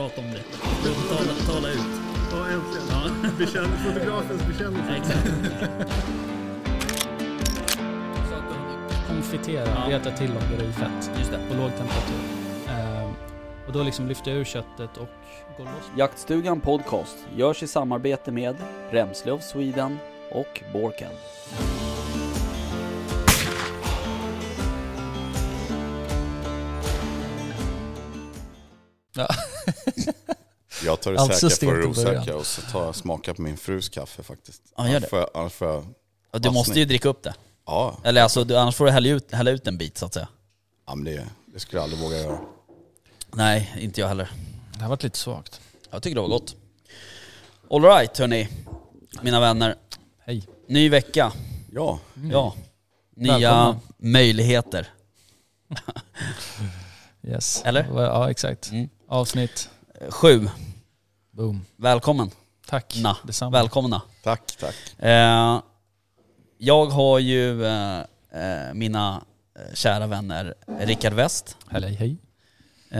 Prata om det. Tala, tala ut. Ja, äntligen. Ja. Bekänn, fotografens bekännelse. Exakt. Konfitera, Ja. reta till och göra i fett Just det. på låg temperatur. Ehm, och då liksom lyfter jag ur köttet och går loss. Jaktstugan Podcast görs i samarbete med Remslöv Sweden och Borken. Jag tar det Alltså säkra för det osäkra och så tar jag smaka på min frus kaffe faktiskt. Ja, gör det. Annars får jag, annars får jag, Ja, Du måste ju dricka upp det. ja, Eller alltså, du, annars får du hälla ut, hälla ut en bit så att säga. ja men det, det skulle jag aldrig våga göra. Nej, inte jag heller. Det har varit lite svagt. Jag tycker det var gott. Alright hörni, mina vänner. Hej. Ny vecka. Ja, Ja. Nya Välkomna. möjligheter. Yes. Eller? Ja, exakt. Mm. Avsnitt. Sju. Boom. Välkommen. Tack. Na. Detsamma. Välkomna. tack, tack. Eh, jag har ju eh, eh, mina eh, kära vänner Rickard West, Hej, hej.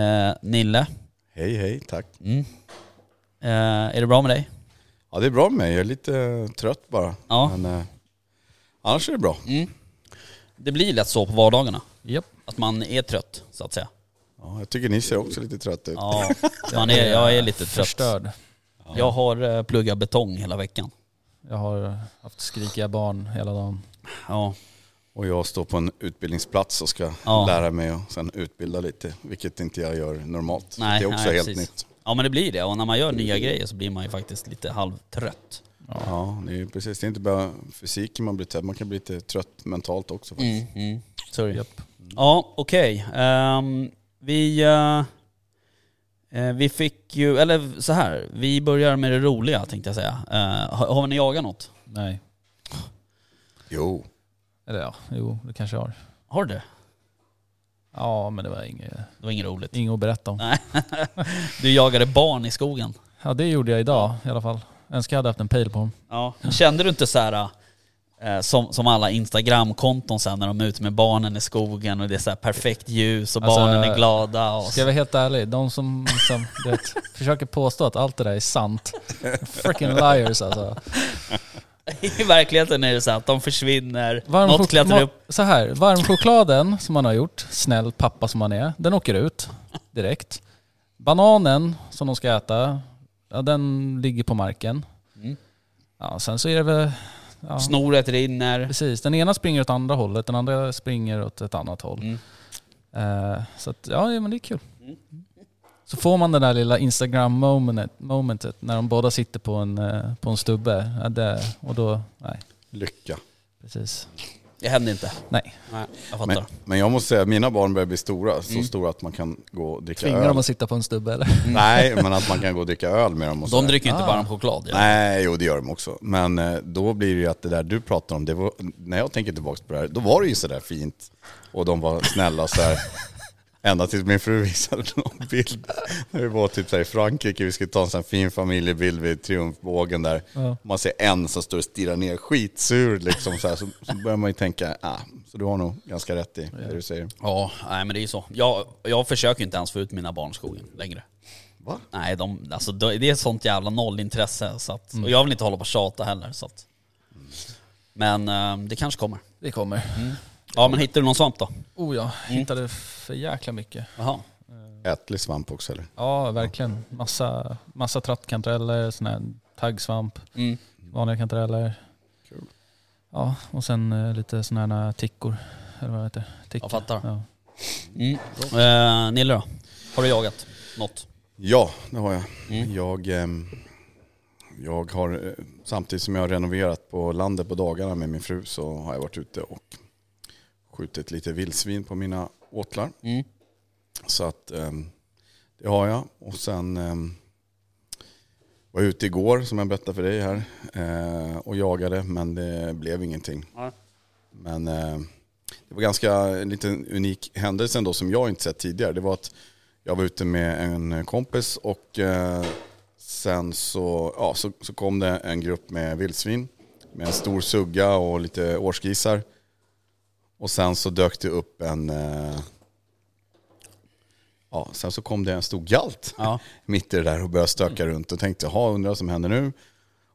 eh, Nille. Hej hej, tack. Mm. Eh, är det bra med dig? Ja det är bra med mig, jag är lite trött bara. Ja. Men eh, annars är det bra. Mm. Det blir lätt så på vardagarna, Japp. att man är trött så att säga. Ja, jag tycker ni ser också lite trötta ut. Ja, man är, jag är lite trött. Förstörd. Jag har eh, pluggat betong hela veckan. Jag har haft skrikiga barn hela dagen. Ja, Och jag står på en utbildningsplats och ska Ja. lära mig och sen utbilda lite, vilket inte jag gör normalt. Nej, det är också nej, helt precis. nytt. ja men det blir det. Och när man gör nya grejer så blir man ju faktiskt lite halvtrött. Ja, det är precis. Det är inte bara fysiken man blir trött, man kan bli lite trött mentalt också faktiskt. Mm, mm. Det. Japp. Ja, okej. Ehm, vi, eh, eh, vi fick ju, eller så här, vi börjar med det roliga tänkte jag säga. Eh, har, har ni jagat något? Nej. Jo, Eller ja, jo det kanske jag har. Har du det? Ja men det var inget, Det var inget roligt. inget att berätta om. Nej. Du jagade barn i skogen. Ja det gjorde jag idag i alla fall. Önskar jag hade haft en pejl på dem. Ja. Kände du inte så här som, som alla Instagram-konton sen när de är ute med barnen i skogen och det är så perfekt ljus och Alltså, barnen är glada och Ska jag vara helt ärlig, de som liksom, du vet, försöker påstå att allt det där är sant, freaking liars alltså. I verkligheten är det så att de försvinner, Varm något klättrar upp. Så här, varmchokladen som man har gjort, snäll pappa som man är, den åker ut direkt. Bananen som de ska äta, ja, den ligger på marken. Mm. Ja, sen så är det väl... Ja, Snoret rinner. precis, den ena springer åt andra hållet, den andra springer åt ett annat håll. Mm. Eh, så att, ja, men det är kul. Mm. Så får man det där lilla Instagram-momentet momentet, när de båda sitter på en, eh, på en stubbe. Ja, det, och då, nej, lycka. precis. Det händer inte. Nej. Nej, jag fattar. Men, men jag måste säga, mina barn börjar bli stora. Så Mm. stora att man kan gå och dricka Tvingar öl. dem att sitta på en stubbe eller? Nej, men att man kan gå och dricka öl med dem och De sådär. dricker ju inte Ah. varm choklad. Ja. Nej, jo det gör de också. Men eh, då blir det ju att det där du pratar om, det var, när jag tänker tillbaka på det här, då var det ju sådär fint. Och de var snälla och så här. Ända tills min fru visade någon bild. När vi var typ i Frankrike, vi skulle ta en sån fin familjebild vid triumfbågen där. Ja. Man ser en som står och stirrar ner, skitsur liksom så här. Så, så börjar man ju tänka, ah, så du har nog ganska rätt i det du säger. Ja, nej men det är ju så. Jag, jag försöker inte ens få ut mina barn i skogen längre. Va? Nej, de, alltså, det är ett sånt jävla nollintresse. Så att, Och jag vill inte hålla på och tjata heller. Så att. Men eh, det kanske kommer. Det kommer. Ja men hittar du någon svamp då? Oh ja, Mm. hittade för jäkla mycket. Jaha. Ätlig svamp också eller? Ja, verkligen. Massa, massa trattkantareller, sån här taggsvamp, Mm. vanliga kantareller. Kul. Ja, och sen eh, lite såna här tickor. Eller vad det heter. Tickor. Jag fattar. Ja. Mm. Eh, Nille då? Har du jagat något? Ja, det har jag. Mm. Jag, ehm, jag har, eh, samtidigt som jag har renoverat på landet på dagarna med min fru så har jag varit ute och skjutit lite vildsvin på mina åtlar. Mm. Så att ehm, det har jag. Och sen ehm, var jag ute igår som jag berättade för dig här eh, och jagade men det blev ingenting. Nej. Men eh, det var ganska en liten unik händelse ändå som jag inte sett tidigare. Det var att jag var ute med en kompis och eh, sen så, ja, så, så kom det en grupp med vildsvin med en stor sugga och lite årsgrisar. Och sen så dök det upp en, eh, ja, sen så kom det en stor galt Ja. mitt i det där och började stöka runt och tänkte, jaha, undrar vad som händer nu.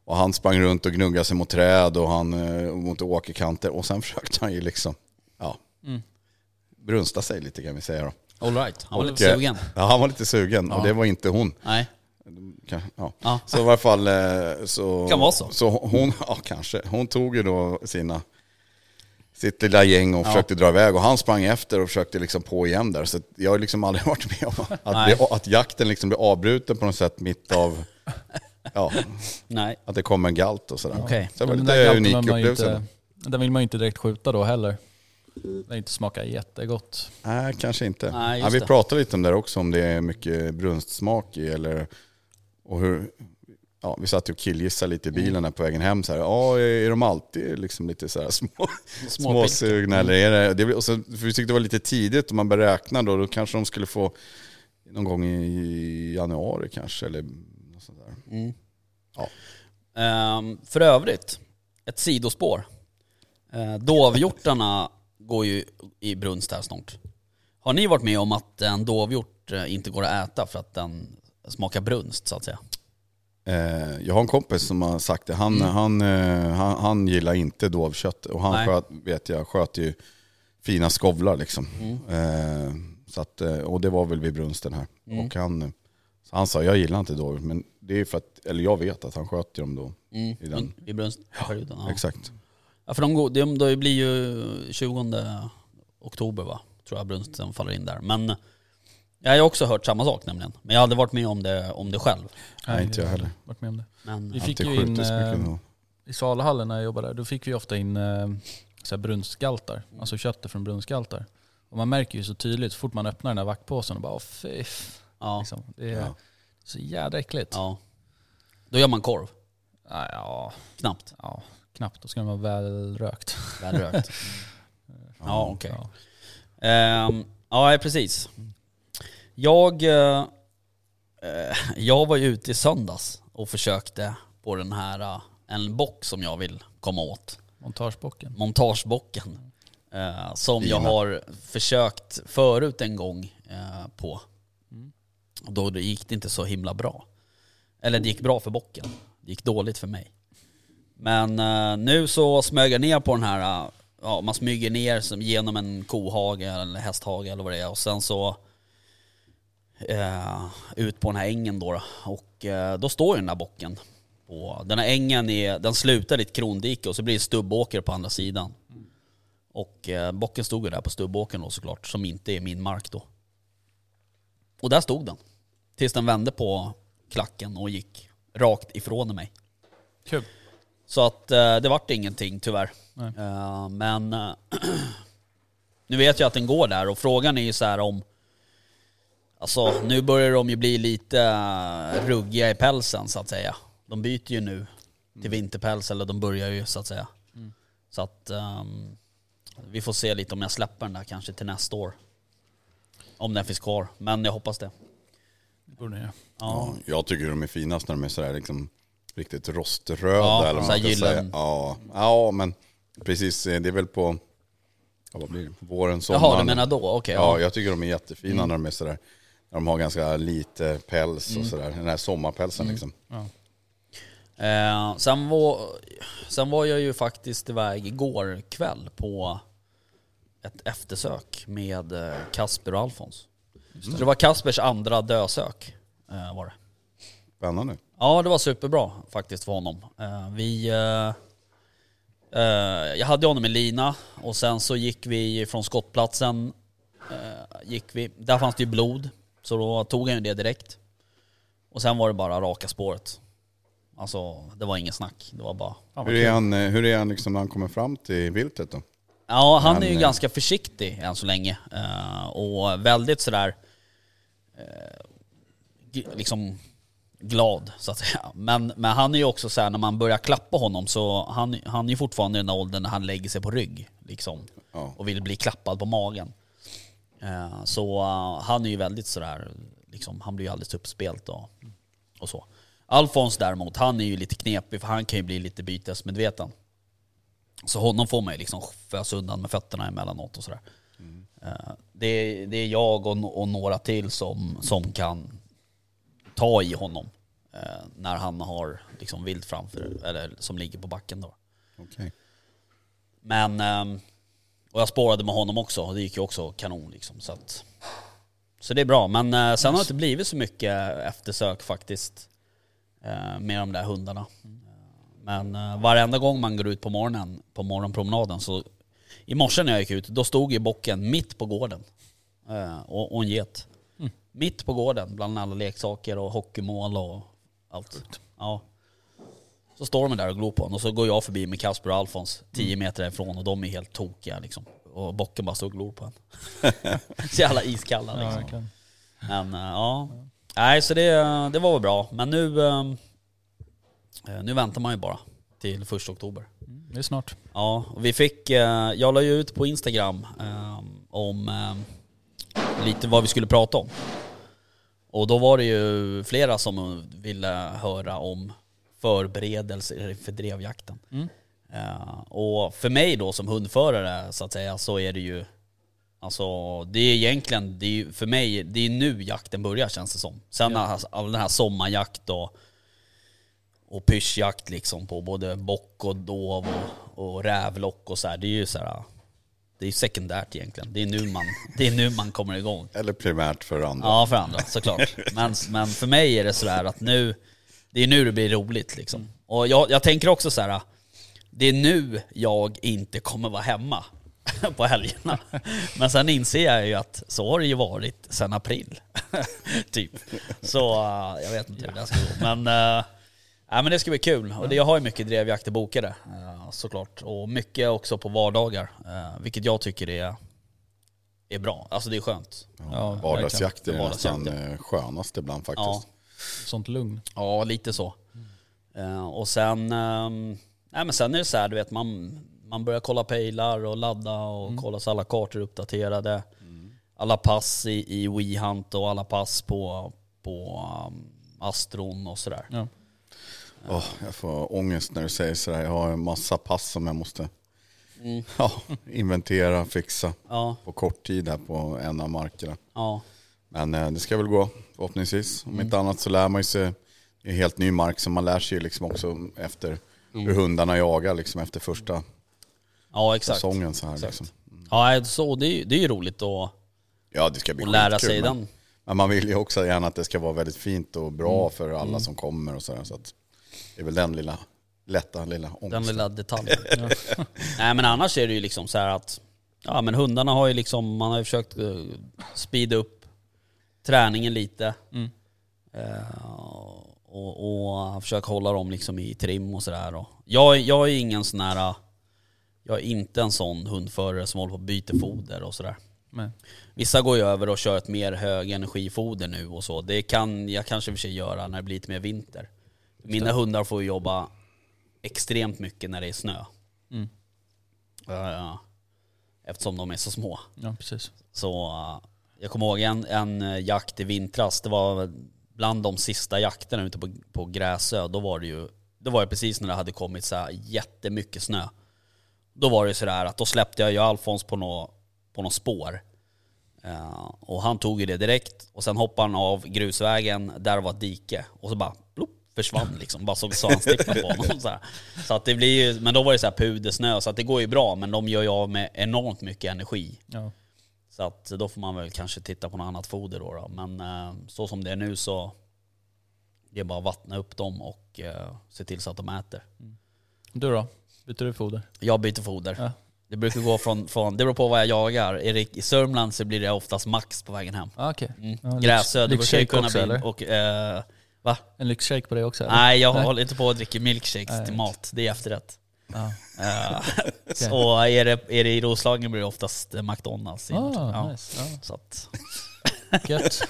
Och han sprang runt och gnuggade sig mot träd och han eh, mot åkerkanter och sen försökte han ju liksom, ja, brunsta sig lite kan vi säga då. All right. han var Och, lite sugen. Ja, han var lite sugen och det var inte hon. Nej. Ja. Ja. Så i varje fall eh, så... Kan vara så. Så hon, ja kanske, hon tog ju då sina, sitt lilla gäng och försökte dra iväg och han sprang efter och försökte liksom på igen där. Så jag har liksom aldrig varit med om att, bli, att jakten liksom blir avbruten på något sätt mitt av, ja, Nej. att det kommer en galt och sådär. Okej. Så det var lite unik upplevelse. Den vill man ju inte direkt skjuta då heller. Den inte smakar jättegott. Nej, kanske inte. Nej, ja, vi det. pratade lite om det också, om det är mycket brunstsmak i eller och hur, ja, vi satt och killgissade lite i Mm. bilen på vägen hem. Så här, ja, är de alltid liksom lite så här små, Små småsugna eller är det, det, och så, för vi tyckte det var lite tidigt om man började räkna då, då kanske de skulle få någon gång i januari kanske eller något sånt där. Mm. Ja. Ehm, för övrigt, ett sidospår. Uh, dovhjortarna går ju i brunst här snart. Har ni varit med om att en dovhjort eh, inte går att äta för att den smakar brunst så att säga? Eh, jag har en kompis som har sagt det, han, han, eh, han, han gillar inte dovkött och han Nej. sköt, vet jag, sköt ju fina skovlar liksom. Eh, så att, och det var väl vid brunsten här. Och han, så han sa, jag gillar inte dov, men det är för att, eller jag vet att han sköt dem då. Mm. I den. I brunstperioden? Ja. Exakt. Ja, för de, de, de blir ju 20 oktober va? Tror jag brunsten faller in där. Men jag har också hört samma sak nämligen. Men jag hade varit med om det, om det själv. Nej, inte jag heller. Varit med om det. Men, Vi har fick ju in, nog. I Salahallen när jag jobbade där, då fick vi ofta in eh, så här brunstgaltar. Alltså köttet från brunstgaltar. Och man märker ju så tydligt så fort man öppnar den här vaktpåsen och bara fy. ja, Liksom, det är Ja. så jädra äckligt. ja. Då gör man korv. Ja, ja, Knappt. ja, knappt. Då ska den vara väl rökt. Väl rökt. ja, okej. Ja. Ehm, ja, precis. Jag, eh, eh, jag var ju ute i söndags och försökte på den här, eh, en bock som jag vill komma åt. Montagebocken. montagebocken. Eh, som jag Fina. har försökt förut en gång eh, på. Och då gick det inte så himla bra. Eller det gick bra för bocken. Det gick dåligt för mig. Men eh, nu så smög jag ner på den här, eh, ja man smyger ner som genom en kohage eller hästhage eller vad det är. Och sen så eh, ut på den här ängen då. Och eh, då står ju den där bocken. På, den här ängen är, den slutar i ett krondike och så blir det stubbåker på andra sidan. Och eh, bocken stod ju där på stubbåkern då såklart, som inte är min mark då. Och där stod den. Tills den vände på klacken och gick rakt ifrån mig. Kul. Så att eh, det vart ingenting tyvärr. Eh, men eh, nu vet jag att den går där och frågan är ju så här om... Alltså nu börjar de ju bli lite eh, ruggiga i pälsen så att säga. De byter ju nu till vinterpäls eller de börjar ju så att säga. Så att ehm, vi får se lite om jag släpper den där kanske till nästa år. Om den finns kvar, men jag hoppas det. Det borde göra. Ja. Ja, jag tycker de är finast när de är sådär liksom riktigt roströda. Ja, eller vad man säga. Ja, ja, men precis. eh, Det är väl på, ja, vad blir det? Våren, sommaren. Jaha, du menar då? Okej. Ja, ja. Mm. jag tycker de är jättefina när de är sådär. De har ganska lite päls Mm. och sådär. Den här sommarpälsen liksom. Eh, sen, var, sen var jag ju faktiskt iväg igår kväll på ett eftersök med eh, Kasper och Alfons. Så det var Kaspers andra dösök. Eh, var det. Spännande. Ja, det var superbra faktiskt för honom. Eh, vi... Eh, eh, jag hade honom i lina och sen så gick vi från skottplatsen. Gick vi, där fanns det ju blod, så då tog han ju det direkt. Och sen var det bara raka spåret. Alltså, det var inget snack. Det var bara... Hur är han, eh, hur är han liksom när han kommer fram till viltet då? Ja, han är ju eh, ganska försiktig än så länge. Eh, och väldigt sådär... g- liksom glad, så att säga. Men, men han är ju också såhär, när man börjar klappa honom så han, han är ju fortfarande i den åldern när han lägger sig på rygg. Liksom. Ja. Och vill bli klappad på magen. Eh, så eh, han är ju väldigt sådär, liksom, han blir ju alldeles uppspelt och, och så. Alfons däremot, han är ju lite knepig för han kan ju bli lite bytesmedveten. Så honom får man ju liksom fösa undan med fötterna emellanåt och sådär. Eh, det, är, det är jag och, och några till som, som kan ta i honom när han har liksom vilt framför, eller som ligger på backen då. Okej. Men, ehm, och jag spårade med honom också och det gick ju också kanon liksom. Så, att, så det är bra. Men eh, sen har det inte blivit så mycket eftersök faktiskt eh, med de där hundarna. Men eh, varenda gång man går ut på morgonen, på morgonpromenaden så i morse när jag gick ut, då stod ju bocken mitt på gården. Eh, och, och en get. Mitt på gården bland alla leksaker och hockeymål och allt. Ja. Så står de där och glor på honom och så går jag förbi med Kasper och Alfons 10 meter ifrån och de är helt tokiga liksom. Och bocken bara står och glor på en. så jävla iskalla Ja, liksom. verkligen. Men eh, ja. Nej så det, det var väl bra. Men nu, eh, nu väntar man ju bara till första oktober. Det är snart. Ja, och vi fick, eh, jag la ju ut på Instagram eh, om eh, lite vad vi skulle prata om. Och då var det ju flera som ville höra om förberedelser för drevjakten. Eh, och för mig då som hundförare så att säga så är det ju Alltså det är egentligen, det är, ju- för mig, det är nu jakten börjar känns det som. Sen alltså, all den här sommarjakt och, och pyschjakt liksom på både bock och dov och, och rävlock och så här. Det är ju så här, det är sekundärt egentligen. Det är nu man, det är nu man kommer igång. Eller primärt för andra. Ja, för andra såklart. Men, men för mig är det sådär att nu, det är nu det blir roligt liksom. Och jag, jag tänker också så här. det är nu jag inte kommer vara hemma på helgerna. Men sen inser jag ju att så har det ju varit sen april. typ. Så eh, jag vet inte hur det ska gå. Men, uh, nej, men det ska bli kul. Och det, jag har ju mycket drevjakter bokade eh, såklart. Och mycket också på vardagar. vilket jag tycker är, är bra. Alltså det är skönt. Ja, Vardagsjakt är nästan eh, skönast ibland faktiskt. Ja. Sånt lugn. Ja, lite så. Eh, och sen, ehm, nej men sen är det så här, du vet man, man börjar kolla pejlar och ladda och kolla så alla kartor är uppdaterade. Alla pass i, i WeHunt och alla pass på, på um, Astron och sådär. Ja. Åh, jag får ångest när du säger sådär. Jag har en massa pass som jag måste Mm. ja, inventera, fixa Ja, på kort tid här på en av markerna. ja, Men eh, det ska väl gå förhoppningsvis. Om Mm. inte annat så lär man ju sig, är helt ny mark så man lär sig liksom också efter Mm. hur hundarna jagar liksom efter första ja exakt. säsongen. Så här, Exakt. liksom. Ja, så det, är det är ju roligt att, Ja det ska bli att lära sig men, den. men man vill ju också gärna att det ska vara väldigt fint och bra Mm. för alla som kommer och sådär. Så att det är väl den lilla, lätta lilla ångesten. Den lilla detaljen. Nej men annars är det ju liksom så här att Ja men hundarna har ju liksom, man har ju försökt uh, speeda upp träningen lite. Mm. Eh, och, och försöka hålla dem liksom i trim och sådär. Jag, jag är ingen sån här, jag är inte en sån hundförare som håller på och byter foder och sådär. Vissa går ju över och kör ett mer högenergifoder nu och så. Det kan jag kanske för sig göra när det blir lite mer vinter. Mina hundar får ju jobba extremt mycket när det är snö. Mm. Eh, eftersom de är så små. ja, precis. Så eh, jag kommer ihåg en, en eh, jakt i vintras, det var bland de sista jakterna ute på, på Gräsö. Då var det ju det var ju precis när det hade kommit så här jättemycket snö. Då var det sådär att då släppte jag ju Alfons på något på nå spår. Eh, och han tog ju det direkt och sen hoppade han av grusvägen, där var ett dike. Och så bara plopp, försvann liksom. Bara såg svanstippen på honom. Så, här. så att det blir ju, men då var det så här pudersnö så att det går ju bra men de gör ju av med enormt mycket energi. Ja. Så att då får man väl kanske titta på något annat foder då. då. Men eh, så som det är nu så det är bara att vattna upp dem och eh, se till så att de äter. Du då? Byter du foder? Jag byter foder. Ja. Det brukar gå från, från, det beror på vad jag jagar. Det i Sörmland så blir det oftast max på vägen hem. Ah, Okej. Mm. Ja, Gräsö, det brukar ju kunna också, bli... eller? Och, eh, va? En lyxshake på det också? eller? Nej, jag Nej. håller inte på att dricka milkshakes Nej, till mat. Det är efterrätt. Ja. Eh, Så är det, är det i Roslagen blir det oftast eh, McDonalds. Ah, ja. nice. Ja. Så att, Gött.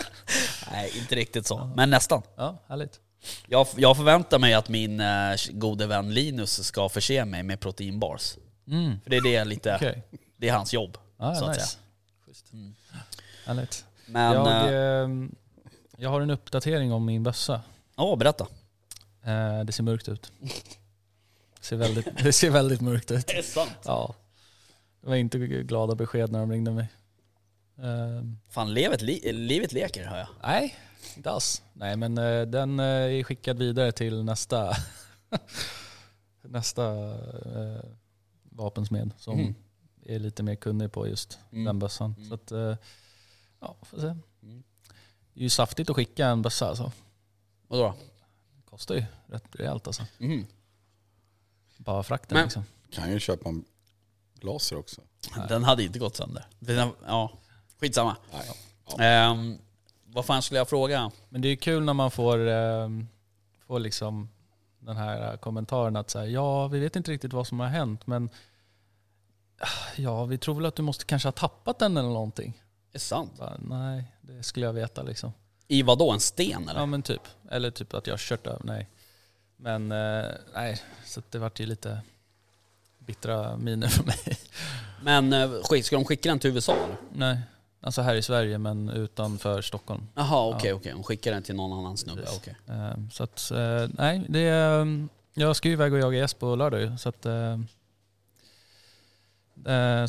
nej, inte riktigt så. Men nästan. Ja, härligt. Jag, jag förväntar mig att min eh, gode vän Linus ska förse mig med proteinbars. Mm. För det är det lite, Okej. det är hans jobb. Ah, så att nice. säga. Mm. Härligt. Men, jag, jag, ehm, jag har en uppdatering om min bössa. åh berätta. Eh, det ser mörkt ut. Ser väldigt, det ser väldigt mörkt ut. Det är sant. Ja. Det var inte glada besked när de ringde mig. Eh, Fan, livet, li, livet leker hör jag. nej, inte alls. Nej men eh, den eh, är skickad vidare till nästa, nästa eh, vapensmed som Mhm. är lite mer kunnig på just Mm. den bössan. Mm. Så att, eh, ja, får se. Mm. Det är ju saftigt att skicka en bössa alltså. Vadå då? Det kostar ju rätt rejält alltså. Bara frakten Men- liksom. Kan ju köpa en laser också. Den hade inte gått sönder. Den, ja, skitsamma. Nej. Ehm, vad fan skulle jag fråga? Men det är ju kul när man får, eh, får liksom den här kommentaren att säga ja, vi vet inte riktigt vad som har hänt men ah, ja, vi tror väl att du måste kanske ha tappat den eller någonting. Är sant? Bara, nej, det skulle jag veta liksom. I vad då? En sten eller? Ja men typ. Eller typ att jag har kört över, nej. Men eh, nej, så det vart ju lite bittra miner för mig. Men eh, ska de skicka den till USA eller? nej, alltså här i Sverige men utanför Stockholm. Jaha okej okej, de skickar den till någon annan snubbe. Okej. Eh, Så att, nej, det är, jag ska ju iväg och jaga gäst på lördag så att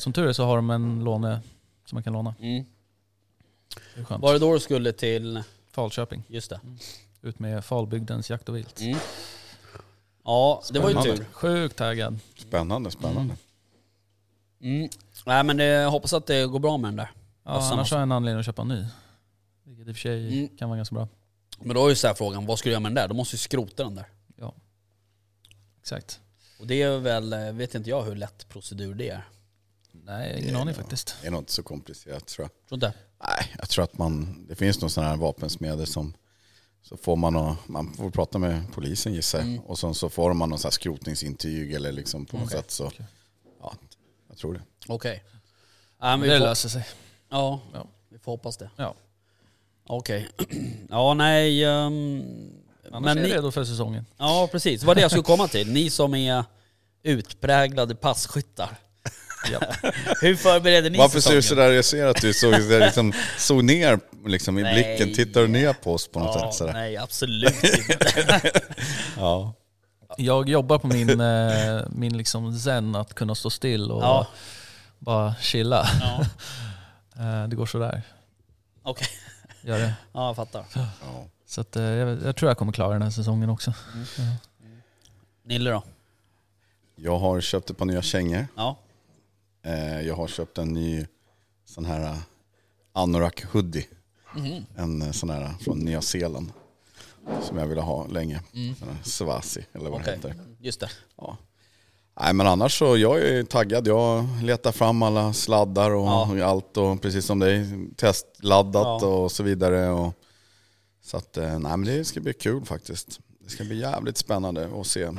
som tur är så har de en låne som man kan låna. Mm. Det. Var det då du skulle till... Falköping, Just det. ut med Falbygdens jakt och vilt. Mm. Ja, det var ju Spännande. tur. Sjukt taggad. Spännande, spännande. Mm. Nej men det, jag hoppas att det går bra med den där. Ja, Bössan annars alltså. har jag en anledning att köpa en ny. Vilket i och för sig Mm. kan vara ganska bra. Men då är ju så här frågan, vad ska du göra med den där? Då måste du skrota den där. Exakt. Och det är väl, eh, vet inte jag hur lätt procedur det är. Nej, ingen aning faktiskt. Det är nog inte så komplicerat tror jag. Tror inte? Nej, jag tror att man, det finns nog sådana här vapensmeder som så får man, och, man får prata med polisen gissar jag. Mm. Och sen så får man någon sån här skrotningsintyg eller liksom på något Okej. sätt så. Ja, jag tror det. Okej. Ja, men vi Det får, löser sig. ja, Ja. vi får hoppas det. Ja. Okej. Ja, nej. ehm, Annars men är ni, redo för säsongen. ja, precis. Det var det jag skulle komma till. Ni som är utpräglade passkyttar. Ja. Hur förbereder ni Varför ser säsongen? du sådär? Jag ser att du såg, liksom, såg ner liksom, i Nej. blicken. Tittar du ner på oss på något Ja, sätt? Sådär? nej, absolut inte. Ja. Jag jobbar på min, eh, min liksom zen att kunna stå still och Ja. bara chilla. Ja, Eh, Det går sådär. okej. Gör det. Ja, jag fattar. Ja. Så att, eh, jag, jag tror jag kommer klara den här säsongen också. Nille då? Jag har köpt ett par nya kängor. Ja. Eh, Jag har köpt en ny sån här eh, anorak hoodie. Mhm. En eh, sån här från Nya Zeeland. Som jag ville ha länge. Mm. Svasi eller vad Okej, det heter. just det. Ja. Nej men annars så, jag är taggad. Jag letar fram alla sladdar och Ja. allt och precis som dig, testladdat Ja. och så vidare. Och, så att, nej men det ska bli kul faktiskt. Det ska bli jävligt spännande att se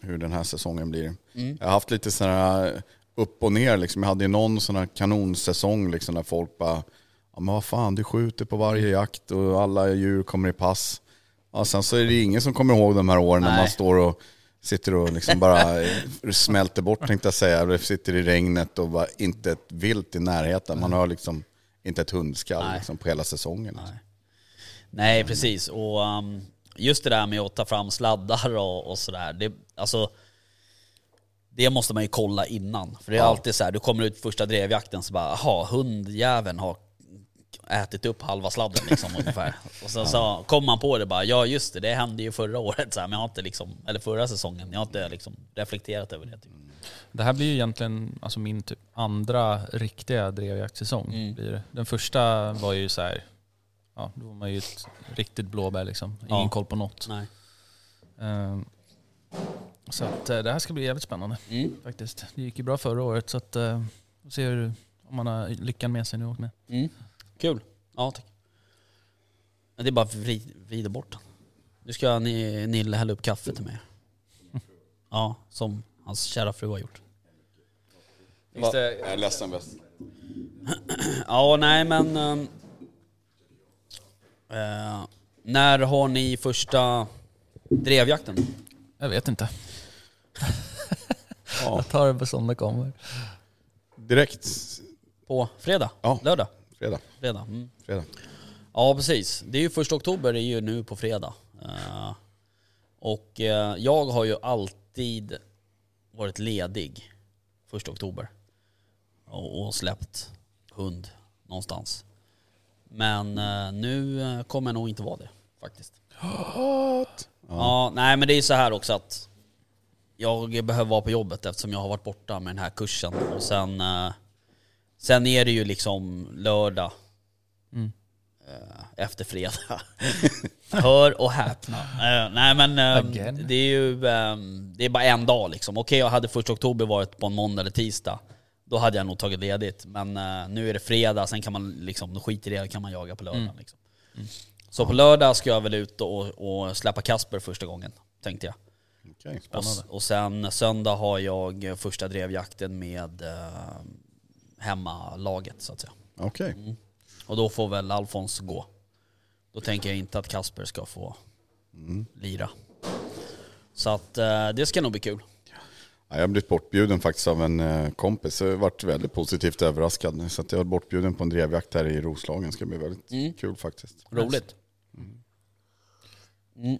hur den här säsongen blir. Mm. Jag har haft lite sådana här upp och ner liksom. Jag hade ju någon sån här kanonsäsong liksom när folk bara, ja men vad fan du skjuter på varje jakt och alla djur kommer i pass. Ja, sen så är det ingen som kommer ihåg de här åren när Nej. man står och sitter och liksom bara smälter bort tänkte jag säga. Eller sitter i regnet och bara inte ett vilt i närheten. Man har liksom inte ett hundskall liksom på hela säsongen. Nej. Nej, precis. Och um, just det där med att ta fram sladdar och, och sådär. Det, alltså, det måste man ju kolla innan. För det är Ja. alltid så här, du kommer ut första drevjakten så bara, jaha, hundjäveln har ätit upp halva sladden liksom ungefär. Och sen så kom man på det bara, ja just det, det hände ju förra året så här, men jag har inte liksom, eller förra säsongen, jag har inte liksom reflekterat över det. Typ. Det här blir ju egentligen alltså min typ andra riktiga drevjaktsäsong. Mm. Blir det. Den första var ju så här, ja, då var man ju ett riktigt blåbär liksom. Ingen Ja. koll på något. Nej. Så att, eh, det här ska bli jävligt spännande Mm. faktiskt. Det gick ju bra förra året så att uh, vi ser hur, om man har lyckan med sig nu och med. Mm. Kul. Ja tack. Det är bara att vri- vrida bort den. Nu ska ni, Nille hälla upp kaffe till mig. Ja, som hans kära fru har gjort. Jag är ledsen bäst. Ja, nej men... eh, när har ni första drevjakten? Jag vet inte. Ja, Jag tar det som det kommer. direkt På fredag? Ja. Lördag? fredag. Fredag. Mm. fredag. Ja precis. Det är ju första oktober, det är ju nu på fredag. Eh, och eh, jag har ju alltid varit ledig första oktober. Och, och släppt hund någonstans. Men eh, nu kommer jag nog inte vara det faktiskt. Ja. nej men det är så här också att jag behöver vara på jobbet eftersom jag har varit borta med den här kursen. Och sen, eh, sen är det ju liksom lördag Mm. eh, efter fredag. Hör och häpna. Eh, nej men Again. det är ju det är bara en dag liksom. Okej, jag hade första oktober varit på en måndag eller tisdag. Då hade jag nog tagit ledigt. Men nu är det fredag, sen kan man liksom, då skiter i det, kan man jaga på lördagen. Liksom. Så på lördag ska jag väl ut och, och släppa Kasper första gången, tänkte jag. Okej. Och, och sen söndag har jag första drevjakten med eh, hemmalaget så att säga. Okej. Och då får väl Alfons gå. Då tänker jag inte att Kasper ska få lira. Så att eh, det ska nog bli kul. Ja, jag har blivit bortbjuden faktiskt av en eh, kompis. Jag varit väldigt positivt överraskad. Så att jag var bortbjuden på en drevjakt här i Roslagen. Det ska bli väldigt Mm. kul faktiskt. Roligt. Mm.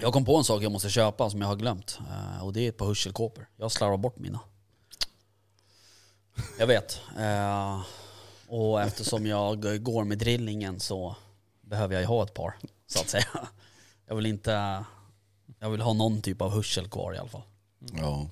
Jag kom på en sak jag måste köpa som jag har glömt. eh, Och det är ett par hörselkåpor. Jag har slarvat bort mina. Jag vet. eh, Och eftersom jag går med drillingen så behöver jag ju ha ett par. Så att säga. Jag vill inte... Jag vill ha någon typ av hörsel kvar i alla fall. Ja.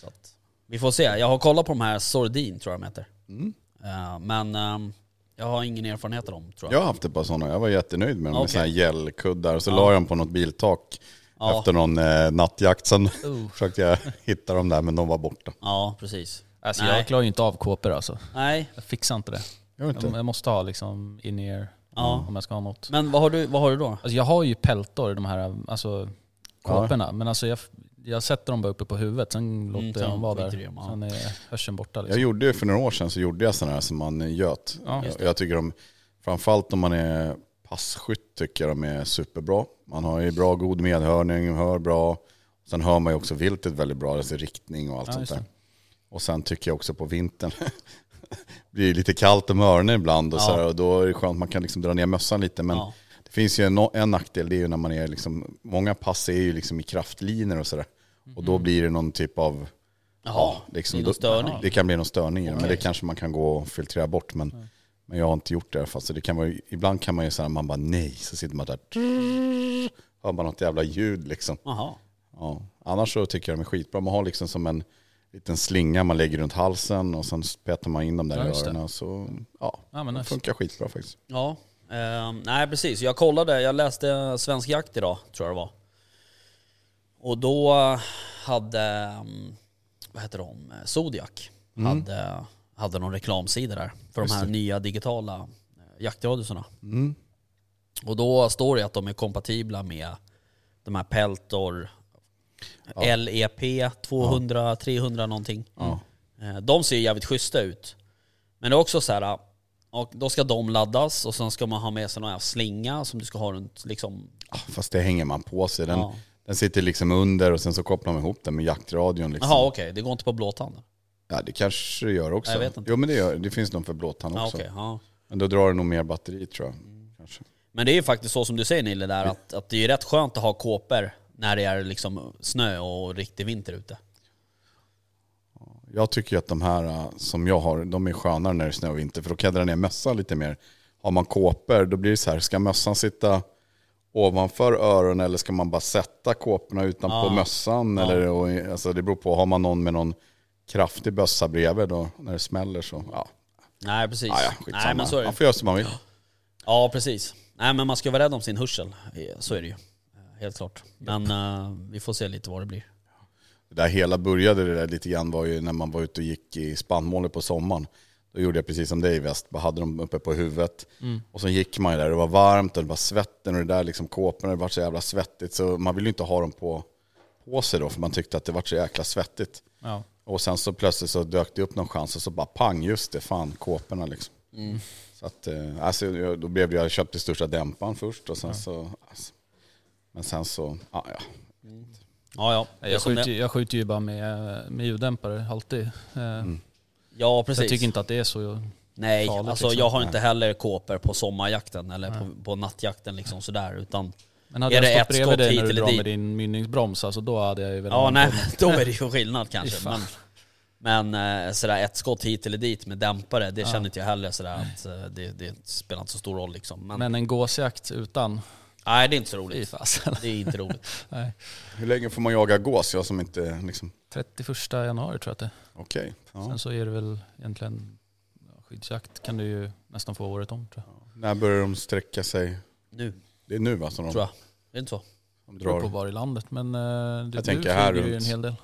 Så att, vi får se. Jag har kollat på de här Sordin tror jag de heter. Mm. Eh, Men ehm, jag har ingen erfarenhet av dem tror jag. Jag har haft ett par sådana. Jag var jättenöjd med dem. Med Okej. sådana här gällkuddar. Så Ja. la jag dem på något biltak. Ja. Efter någon eh, nattjakt. Sen Oh. försökte jag hitta dem där men de var borta. Ja, precis. Alltså Nej. jag klarar ju inte av kåpor alltså. Nej, Jag fixar inte det. Jag vet Jag, inte. jag måste ha liksom in-ear Ja. om jag ska ha något. men vad har du, vad har du då? Alltså jag har ju peltor, de här alltså, kåporna. Men alltså jag, jag sätter dem bara uppe på huvudet, sen låter jag sen dem vara där. i dem, ja. Sen är hörseln borta Jag liksom. gjorde ju för några år sedan så gjorde jag sådana här som man göt. Ja, jag, jag tycker de, framförallt om man är passkytt tycker jag de är superbra. Man har ju bra god medhörning, hör bra. Sen hör man ju också viltet väldigt bra, alltså riktning och allt Ja, sånt där. Och sen tycker jag också på vintern, blir det lite kallt om öronen ibland och, Ja. så här, och då är det skönt att man kan liksom dra ner mössan lite. Men Ja. det finns ju en, en nackdel, det är ju när man är liksom, många pass är ju liksom i kraftlinor och sådär. Och då blir det någon typ av Jaha, liksom, det då-. Det kan bli någon störning det, men det kanske man kan gå och filtrera bort. Men, men jag har inte gjort det i alla fall. Så det kan vara, ibland kan man ju säga man bara nej, så sitter man där. Hör man något jävla ljud liksom. Jaha. Ja. Annars så tycker jag de är skitbra. Man har liksom som en liten slinga man lägger runt halsen och sen petar man in dem där Ja, i öronen. Så ja, Ja, men det nice. funkar skitbra faktiskt. Ja, ehm, nej precis. Jag kollade, jag läste Svensk Jakt idag, tror jag det var. Och då hade, mm, vad heter de, Zodiac hade, hade någon reklamsida där för de här nya digitala eh, jaktradiosarna. Mm. Och då står det att de är kompatibla med de här Peltor, LEP 200, 300 någonting. Ja. Eh, De ser jävligt schyssta ut. Men det är också så här, och då ska de laddas och sen ska man ha med sig någon slinga som du ska ha runt liksom... Ah, Fast det hänger man på sig. Den, Ja. Den sitter liksom under och sen så kopplar man ihop den med jaktradion. Liksom. Jaha okej, det går inte på blåtand? Ja det kanske det gör också. Jag vet inte. Jo men det, gör, det finns nog för blåtand också. okej, ja. Men då drar det nog mer batteri tror jag. Kanske. Men det är ju faktiskt så som du säger Nille där, att, att det är rätt skönt att ha kåpor när det är liksom snö och riktig vinter ute. Jag tycker ju att de här äh, som jag har, de är skönare när det är snö och vinter. För då kan jag dra ner mössan lite mer. Har man kåpor, då blir det så här, ska mössan sitta ovanför öronen eller ska man bara sätta kåporna utanpå Ja. mössan? Eller, och, alltså det beror på, har man någon med någon kraftig bössa bredvid då, när det smäller så, ja. Nej precis. Ja, ja. Nej men så är det Man får göra som man vill. Ja precis. Nej men man ska vara rädd om sin hörsel. Så är det ju. Helt klart. Men eh, vi får se lite vad det blir. Det där hela började det där lite grann var ju när man var ute och gick i spannmålet på sommaren. Då gjorde jag precis som dig i väst, bara hade dem uppe på huvudet. Och så gick man ju där, det var varmt och det var svetten och det där liksom kåporna, det var så jävla svettigt. Så man ville ju inte ha dem på, på sig då, för man tyckte att det var så jäkla svettigt. Ja. Och sen så plötsligt så dök det upp någon chans och så bara pang, just det, fan kåporna liksom. Så att, eh, alltså, då blev jag köpte största dämparen först och sen så, alltså, men sen så, ja, ja. Ja ja. Det är Jag, skjuter, jag skjuter ju bara med, med ljuddämpare alltid. Eh, Ja Så precis. jag tycker inte att det är så Nej, farligt, alltså liksom. jag har inte heller kåpor på sommarjakten eller på, på nattjakten liksom sådär utan... Men hade Är det jag ett stått bredvid skott dig hit när du eller drar dit? med din mynningsbroms, alltså då hade jag ju velat Ja nej, då är det ju skillnad kanske. Men, Men eh, sådär ett skott hit eller dit med dämpare, det känner inte jag heller sådär att eh, det, det spelar inte så stor roll liksom. Men, Men en gåsjakt utan, nej det är inte så roligt. fasen. Det är inte roligt. Nej. Hur länge får man jaga gås? Jag som inte liksom... 31 januari tror jag att det är. Okej. Ja. Sen så är det väl egentligen ja, skyddsjakt kan du ju nästan få året om tror jag. När börjar de sträcka sig? Nu, Det är nu va? Som de, tror jag. Det är inte så? de Det beror på drar. var i landet men eh, det, Jag tänker nu här det ju en hel del.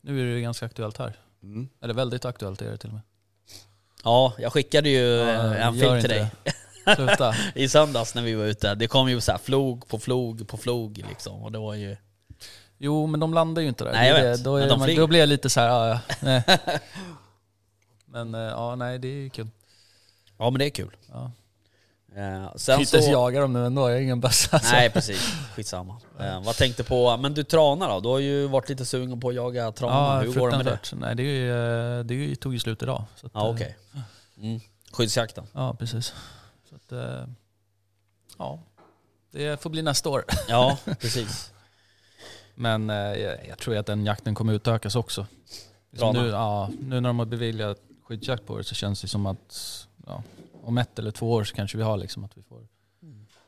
Nu är det ganska aktuellt här. Mm. Eller väldigt aktuellt är det till och med. Ja, jag skickade ju Ja, eh, en film till dig i söndags när vi var ute. Det kom ju så här flog på flog på flog liksom. Och det var ju... Jo men de landar ju inte där. Nej, jag vet. Då, Men är de man, då blir jag lite så här, ja, ja. Men eh, ja, nej det är ju kul. Ja men det är kul. Ja. Eh, Sen så... jaga dem nu ändå, jag har ingen bössa. alltså. Nej precis, skitsamma. Eh, vad tänkte på, men du tranar då? Du har ju varit lite sugen på att jaga tranar. Ja, Hur går det med det? Nej, det, är ju, eh, det tog ju slut idag. Så att, Ja okej. Mm. Skyddsjakten. Ja, precis. Så att, ja, det får bli nästa år. Ja, precis. Men eh, jag, tror ju att den jakten kommer utökas också. Liksom nu, ja, nu när de har beviljat skyddsjakt på det så känns det som att ja, om ett eller två år så kanske vi har liksom att vi får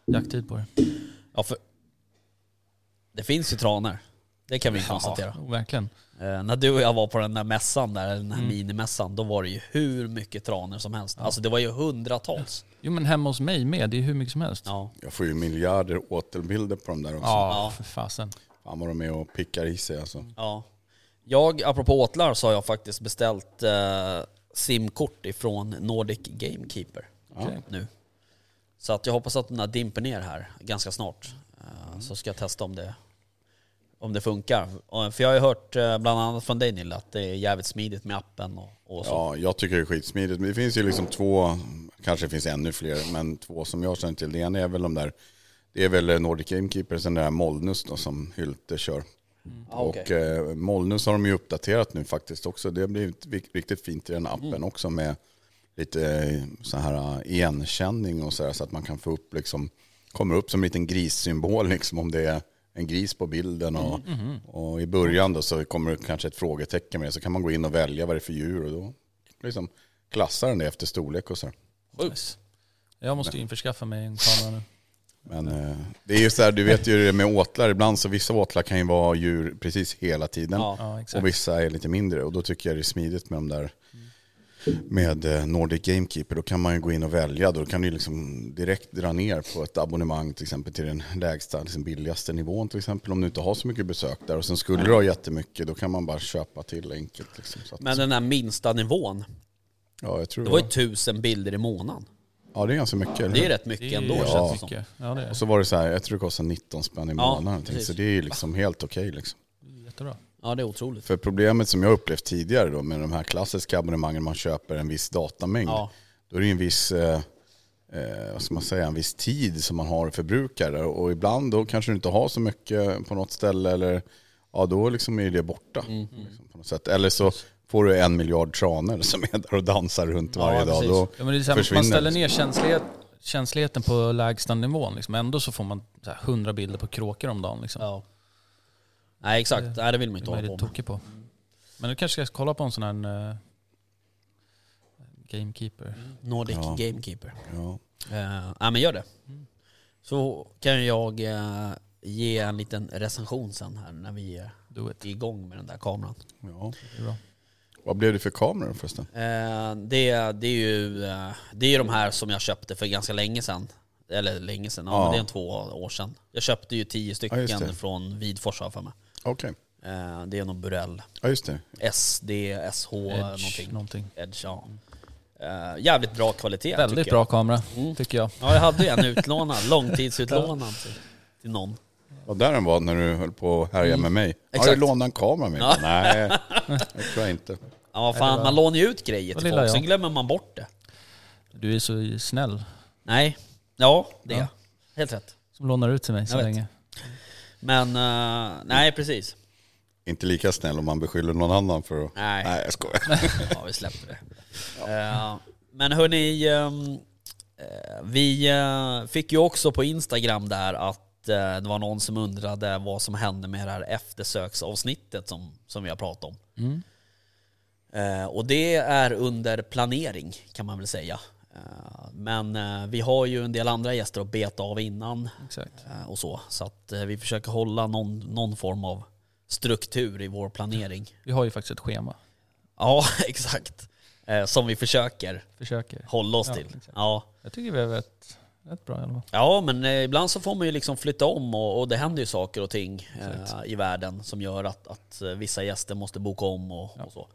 jakttid på det. Ja, för det finns ju tranor. Det kan vi konstatera. Ja, verkligen. Eh, när du och jag var på den där mässan där, den här Mm. minimässan, då var det ju hur mycket tranor som helst. Alltså det var ju hundratals. Jo men hemma hos mig med, det är hur mycket som helst. Ja. Jag får ju miljarder återbilder på dem där också. Ja, Ja. för fasen. Fan vad de är och pickar i sig alltså. ja. Jag, apropå åtlar, så har jag faktiskt beställt eh, simkort ifrån Nordic Gamekeeper Okej. nu. Så att jag hoppas att den här dimper ner här ganska snart. Eh, Så ska jag testa om det, om det funkar. Och- För jag har ju hört, eh, bland annat från dig Nille, att det är jävligt smidigt med appen och, och så. Ja, jag tycker det är skitsmidigt. Men det finns ju liksom två, kanske finns ännu fler, men två som jag känner till. Det ena är väl de där, det är väl Nordic Gamekeeper, sen det där Molnus då som Hylte kör. Ja, okej. Och eh, Molnus har de ju uppdaterat nu faktiskt också. Det har blivit riktigt fint i den appen Mm. också med lite eh, så här eh, igenkänning och så här så att man kan få upp liksom, kommer upp som en liten grissymbol liksom om det är en gris på bilden och, Mm, och i början då så kommer det kanske ett frågetecken med så kan man gå in och välja vad det är för djur och då liksom klassar den det efter storlek och så här. Jag måste införskaffa mig en kamera nu. Men eh, det är ju så här, du vet ju det med åtlar, ibland så vissa åtlar kan ju vara djur precis hela tiden. Ja. Och vissa är lite mindre och då tycker jag det är smidigt med de där med eh, Nordic Gamekeeper. Då kan man ju gå in och välja. Då kan du liksom direkt dra ner på ett abonnemang till exempel till den lägsta, liksom billigaste nivån till exempel. Om du inte har så mycket besök där. Och sen skulle du ha jättemycket då kan man bara köpa till enkelt. Liksom. Så att, Men den här minsta nivån, ja, jag tror det var ju tusen bilder i månaden. Ja, det är ganska mycket. eller Det är rätt mycket ändå ju känns ja. det som. mycket. Ja, det är Och så var det så här, jag tror det kostar 19 spänn i Ja, månaden. precis. så det är ju liksom helt okej. liksom. jättebra. Ja det är otroligt. För problemet som jag upplevt tidigare då med de här klassiska abonnemangen man köper en viss datamängd. Ja. Då är det en viss, eh, eh, vad ska man säga, en viss tid som man har förbrukare. Och ibland då kanske du inte har så mycket på något ställe eller ja då liksom är det borta. Mm. Liksom, på något sätt. Eller så får du en miljard tranor som är där och dansar runt Ja, varje dag. Då Ja, men det är så här, försvinner man ställer liksom. ner känslighet, känsligheten på lägsta nivån. Liksom. Ändå så får man så här, 100 bilder på kråkor om dagen. Liksom. Ja. Nej exakt, nej det vill man det inte hålla på med. på. Men du kanske ska kolla på en sån här uh, Gamekeeper. Nordic Ja. Gamekeeper. Ja. Uh, ja men gör det. Så kan jag eh, ge en liten recension sen här när vi är igång med den där kameran. Ja. Det är bra. Vad blev det för kameror förresten? Eh, det, det är ju eh, det är ju de här som jag köpte för ganska länge sedan. Eller länge sedan, ja, Ja. men det är en två år sedan. Jag köpte ju tio Ja, stycken det. från Vidfors har för mig. Okej, Eh, det är någon Burell. ja just det. SD, SH Edge, någonting. någonting. Edge, ja. Eh, jävligt bra kvalitet Väldigt bra kamera, Mm. tycker jag. Ja jag hade ju en utlånad, långtidsutlånad till, till någon. Och där den var när du höll på att härja med mig. Har du Exakt. lånat en kamera med? Ja. Nej, det tror jag inte. Ja fan, man lånar ju ut grejer till lilla folk, sen glömmer man bort det. Du är så snäll Nej, ja det är Ja. jag. Helt rätt. som lånar ut till mig så Jag vet. länge. Men, eh, nej precis. Inte lika snäll om man beskyller någon annan för att... Nej. Nej jag skojar. Ja, vi släpper det. Eh, men hörni, ehm, eh, vi eh, fick ju också på Instagram där att det var någon som undrade vad som hände med det här eftersöksavsnittet som, som vi har pratat om. Mm. Eh, och det är under planering kan man väl säga. Eh, men eh, vi har ju en del andra gäster att beta av innan Exakt. eh, och så. Så att eh, vi försöker hålla någon, någon form av struktur i vår planering. Vi har ju faktiskt ett schema. Ja, exakt. Eh, som vi försöker Försöker. hålla oss Ja, till. exakt. Ja. Jag tycker vi är rätt, rätt bra i alla fall. Ja, men eh, ibland så får man ju liksom flytta om och, och det händer ju saker och ting eh, i världen som gör att, att eh, vissa gäster måste boka om och, och så.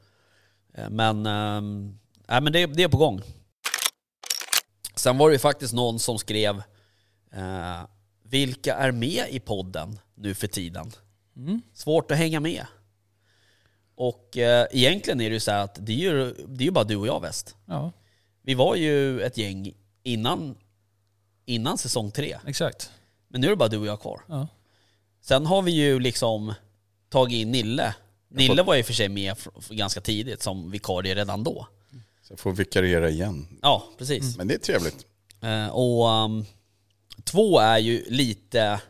Eh, men nej, men det, det är på gång. Sen var det ju faktiskt någon som skrev eh, Vilka är med i podden nu för tiden? Mm. Svårt att hänga med. Och eh, egentligen är det ju så här att det är ju, det är ju bara du och jag väst. Ja, Vi var ju ett gäng innan, innan säsong tre. exakt. Men nu är det bara du och jag kvar. Ja. Sen har vi ju liksom tagit in Nille. Nille var ju för sig med ganska tidigt som vikarie redan då. Så jag får vikariera igen. Ja, precis. Men det är trevligt. Eh, och um, två är ju lite,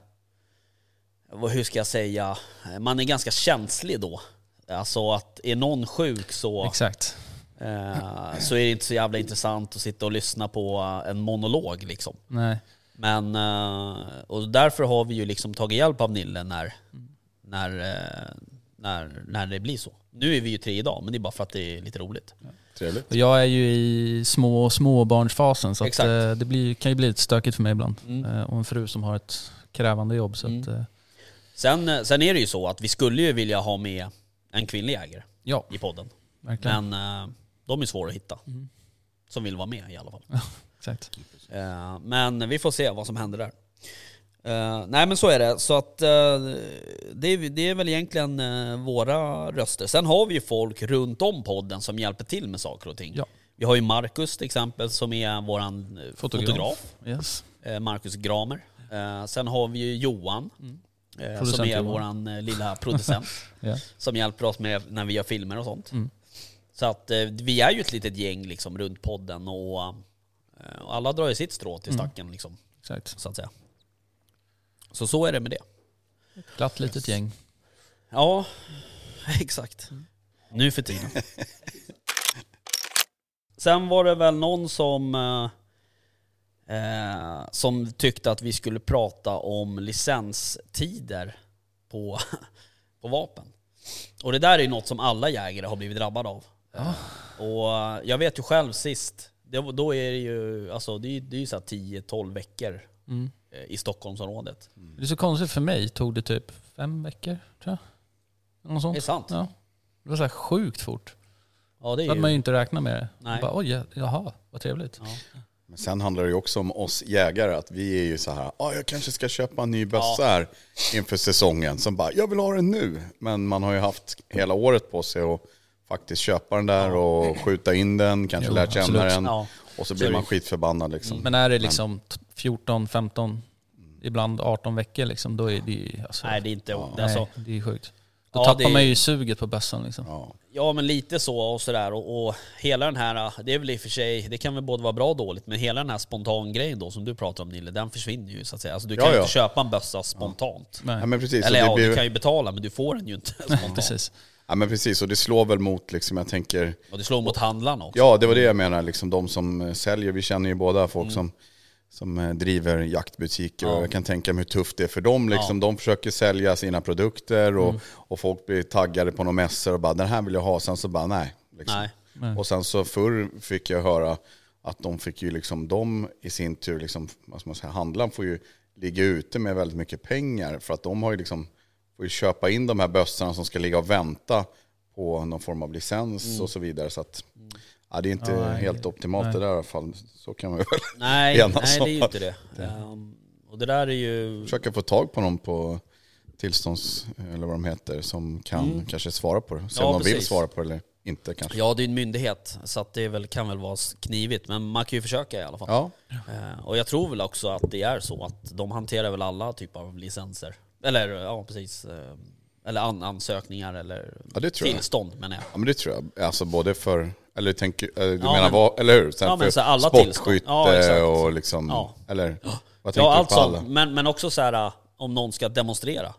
hur ska jag säga, man är ganska känslig då. Alltså att är någon sjuk så, Exakt. Eh, så är det inte så jävla intressant att sitta och lyssna på en monolog liksom. Nej. Men, eh, och därför har vi ju liksom tagit hjälp av Nille när, när, eh, när, när det blir så. Nu är vi ju tre idag, men det är bara för att det är lite roligt. Trevligt. Och jag är ju i små, småbarnsfasen så att, eh, det blir, kan ju bli lite stökigt för mig ibland. Mm. Eh, Och en fru som har ett krävande jobb. Så att, Mm. eh, Sen, eh, sen är det ju så att vi skulle ju vilja ha med en kvinnlig ägare ja, i podden. verkligen. Men eh, de är svåra att hitta. Mm. Som vill vara med i alla fall. Exakt. Eh, Men vi får se vad som händer där. Eh, nej men så är det. Så att eh, det, är, det är väl egentligen våra röster. Sen har vi ju folk runt om podden som hjälper till med saker och ting. Ja. Vi har ju Marcus till exempel som är våran eh, Fotograf. fotograf. Yes. Marcus Gramer. Sen har vi ju Johan. Som Mm. Producent är Johan. våran eh, lilla producent. Ja. som hjälper oss med när vi gör filmer och sånt. Mm. Så att eh, vi är ju ett litet gäng liksom runt podden och, eh, och alla drar ju sitt strå till Mm. stacken liksom, Exakt. så att säga. Så så är det med det. Glatt litet gäng. Ja, exakt. Nu för tiden. Sen var det väl någon som, eh, eh, som tyckte att vi skulle prata om licenstider på, på vapen. Och det där är ju något som alla jägare har blivit drabbade av. Ja. Och jag vet ju själv sist, det, då är det ju, alltså det är, det är ju så här 10-12 veckor Mm. eh, i Stockholmsområdet. Det är så konstigt för mig, tog det typ fem veckor tror jag. Något sånt. Det är sant. Ja. Det var så här sjukt fort. Ja det Så är hade man ju ju... inte räknat med det. Nej. Bara, Oj, jaha, vad trevligt. Ja. Men sen handlar det ju också om oss jägare, att vi är ju så här, ah, jag kanske ska köpa en ny bössa Ja. här inför säsongen. Som bara, jag vill ha den nu. Men man har ju haft hela året på sig att faktiskt köpa den där och skjuta in den, kanske Jo, lärt känna absolut. den. Ja. Och så blir är man skitförbannad liksom. Men är det liksom t- 14, 15, ibland 18 veckor liksom, då är det ju... Alltså, Nej det är inte... Ja. Alltså, nej, det är sjukt. Då Ja, tappar det- man ju suget på bössan liksom. Ja. Ja men lite så och sådär och, och hela den här, det är väl i och för sig, det kan väl både vara bra och dåligt, men hela den här spontangrejen då som du pratar om Nille, den försvinner ju så att säga. Alltså du kan Ja, ju ja. inte köpa en bössa spontant. Nej. ja men precis. Eller ja, det du blir, kan ju betala men du får den ju inte spontant. Precis. Ja men precis, och det slår väl mot, liksom, jag tänker, Och det slår mot handlarna också. Ja, det var det jag menar. Liksom de som eh, säljer, vi känner ju båda folk Mm. som, som eh, driver jaktbutiker Ja. och jag kan tänka mig hur tufft det är för dem. Liksom. De försöker sälja sina produkter och, Mm. och folk blir taggade på några mässor och bara den här vill jag ha. Sen så bara nej. Liksom. Nej. Nej. Och sen så förr fick jag höra att de fick ju liksom, de i sin tur, liksom, vad ska man säga, handlaren får ju ligga ute med väldigt mycket pengar för att de har ju liksom, får ju köpa in de här bössorna som ska ligga och vänta på någon form av licens Mm. och så vidare. Så att, ja, det är inte Ja, nej. helt optimalt Nej. det där i alla fall. Så kan man väl Nej, nej det är ju inte det. Ehm, och det där är ju... försöka få tag på någon på tillstånds, eller vad de heter, som kan Mm. kanske svara på det. Se Ja, om de vill svara på det eller inte kanske. Ja, det är en myndighet, så att det väl, kan väl vara knivigt. Men man kan ju försöka i alla fall. Ja, Eh, Och jag tror väl också att det är så att de hanterar väl alla typer av licenser. Eller ja, precis. eh, Eller an ansökningar eller Ja, det tror jag. tillstånd menar jag. Ja men det tror jag. Alltså både för, eller tänker, eh, du Ja, menar men- vad, eller hur? Sen Ja, men för så alla sportskytte Ja, exakt. och liksom, Ja. eller vad tänker Ja, du allt på alla? sånt. Men, men också så här om någon ska demonstrera.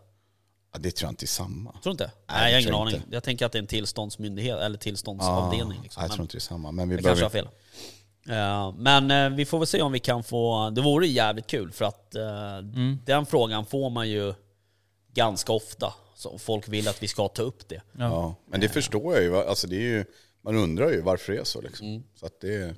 Ja, det tror jag inte är samma. Tror du inte? Nej, Nej, jag har det ingen tror jag aning. inte. Jag tänker att det är en tillståndsmyndighet, eller tillståndsavdelning. Liksom. jag tror Men inte det är samma. Men vi jag kanske har behöver... fel. Eh, men vi får väl se om vi kan få... Det vore jävligt kul för att Mm. den frågan får man ju ganska ofta. Så folk vill att vi ska ta upp det. Ja. Men det förstår jag ju. Alltså, det är ju. Man undrar ju varför det är så. Liksom. Mm. Så att det,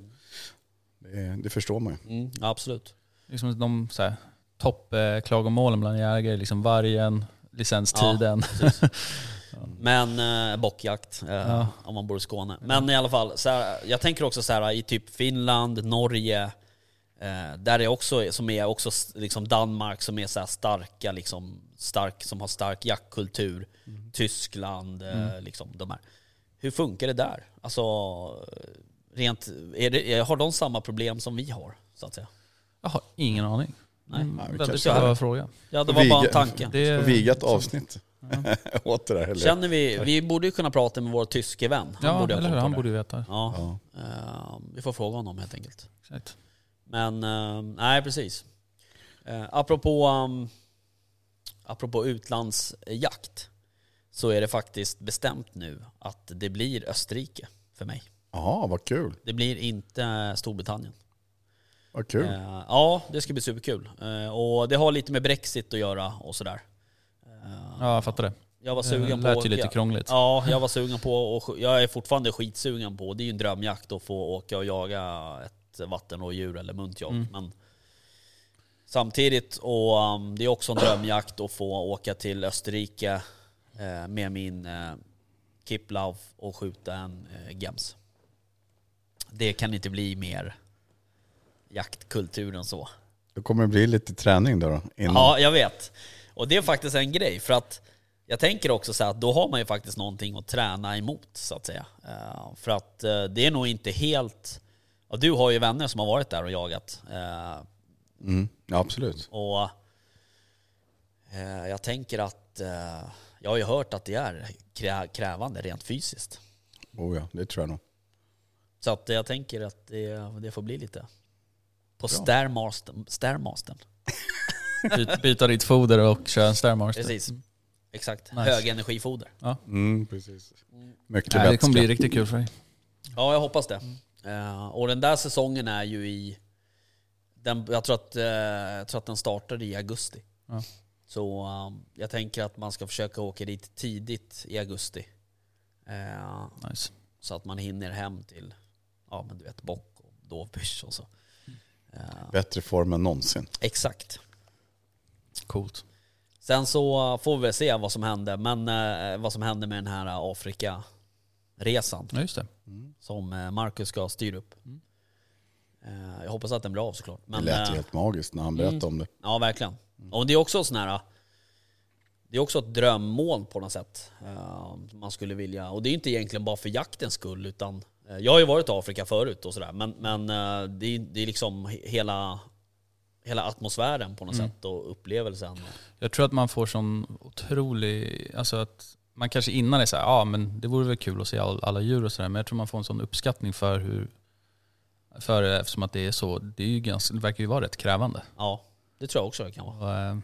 det, det förstår man ju. Mm, absolut. Liksom de så här, toppklagomålen bland jägare, liksom vargen, licenstiden. Men eh, bockjakt, eh, Ja. om man bor i Skåne. Men i alla fall, så här, jag tänker också så här i typ Finland, Norge, eh, där är också, som är också liksom Danmark som är så här starka, liksom, stark, som har stark jaktkultur. Tyskland, eh, liksom de här. Hur funkar det där? Alltså, rent, är det, har de samma problem som vi har, så att säga? Jag har ingen aning. Nej. Mm, väldigt bra fråga. Ja, det var bara en Viga- tanke. Det, Och vigat avsnitt åt det där. Eller? Känner vi, vi borde ju kunna prata med vår tyske vän. Han ja, borde ha eller hur? Han det. borde ju veta. Ja, Ja. eh, vi får fråga honom helt enkelt. Exakt. Men eh, nej, precis. Eh, apropå, um, apropå utlandsjakt så är det faktiskt bestämt nu att det blir Österrike för mig. Jaha, vad kul. Det blir inte Storbritannien. Vad kul. Eh, ja, det ska bli superkul. Eh, och det har lite med Brexit att göra och sådär. Eh, Ja, jag fattar det. jag var Det sugen på lät att ju lite krångligt. Ja, jag var sugen på och jag är fortfarande skitsugen på, det är ju en drömjakt att få åka och jaga ett vattenrådjur eller muntjakt. Mm. Men samtidigt, och um, det är också en drömjakt att få åka till Österrike eh, med min eh, Kiplauf och skjuta en eh, gems. Det kan inte bli mer jaktkultur än så. Då kommer det bli lite träning då. då innan. Ja, jag vet. Och det är faktiskt en grej, för att jag tänker också så här att då har man ju faktiskt någonting att träna emot, så att säga. Eh, för att det är nog inte helt... Och du har ju vänner som har varit där och jagat. Eh, Mm, ja, absolut. och eh, jag tänker att... Eh, jag har ju hört att det är krä, krävande rent fysiskt. Oh ja, det tror jag nog. Så att jag tänker att det, det får bli lite... På Stairmastern. Stairmastern. Byt, byta ditt foder och köra en Stairmaster. Precis. Exakt. Nice. Högenergifoder. Mm, precis. Mycket Nej, det kommer bli riktigt kul för dig. Ja, jag hoppas det. Eh, och den där säsongen är ju i... Den, jag, tror att, eh, jag tror att den startade i augusti. Ja. Så um, jag tänker att man ska försöka åka dit tidigt i augusti. Eh, Nice. så att man hinner hem till, ja men du vet, bock och dovbysch och så. Bättre form än någonsin. exakt. Coolt. Sen så får vi väl se vad som händer, men vad som händer med den här Afrika-resan. Ja, just det. som eh, Marcus ska styra upp. Eh, Jag hoppas att den blir av såklart. Det Men, lät ju eh, helt magiskt när han berättade om det. Ja, verkligen. Och det är också sån här... Det är också ett drömmål på något sätt. Man skulle vilja... Och det är ju inte egentligen bara för jaktens skull, utan... Jag har ju varit i Afrika förut och sådär, men, men det, är, det är liksom he- hela, hela atmosfären på något sätt och upplevelsen. Jag tror att man får sån otrolig, alltså att man kanske innan är såhär, ja men det vore väl kul att se all, alla djur och sådär, men jag tror man får en sån uppskattning för hur, för eftersom att det är så, det, är ju ganska, det verkar ju vara rätt krävande. Ja, det tror jag också det kan vara. Och, eh,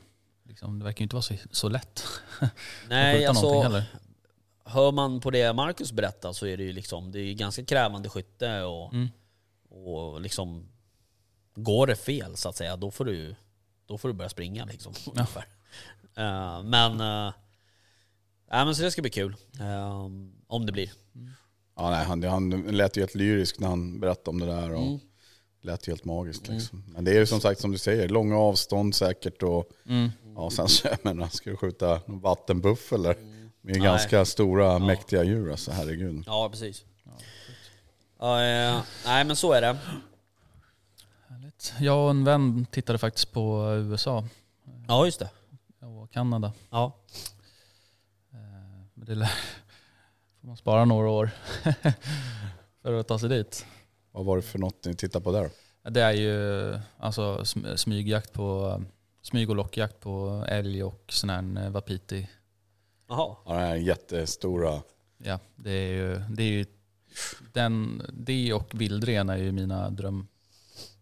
liksom, det verkar ju inte vara så, så lätt Nej, alltså... Hör man på det Marcus berättar så är det ju liksom, det är ganska krävande skytte och, Mm. och liksom Går det fel så att säga, då får du, då får du börja springa liksom. ungefär. Eh, men, uh, nej, men så det ska bli kul. eh, om det blir. Ja, nej, han, han lät ju helt lyrisk när han berättade om det där. Och Mm. lät ju helt magiskt. Liksom. Men det är ju som sagt som du säger, långa avstånd säkert. Och, Mm. ja, sen så, jag menar, ska du skjuta en vattenbuffel med Nej. ganska stora, mäktiga djur. Alltså, herregud. Ja, precis. Ja, eh, nej men så är det. Härligt. Jag och en vän tittade faktiskt på USA Ja, just det. och Kanada. Ja. Men det lär, får man spara några år för att ta sig dit. Vad var det för något ni tittade på där? Det är ju alltså sm- smygjakt på, smyg och lockjakt på älg och sån här eh, wapiti. Jaha. Ja, den här jättestora. Ja, det är ju, det är ju den, det och vildren är ju mina dröm,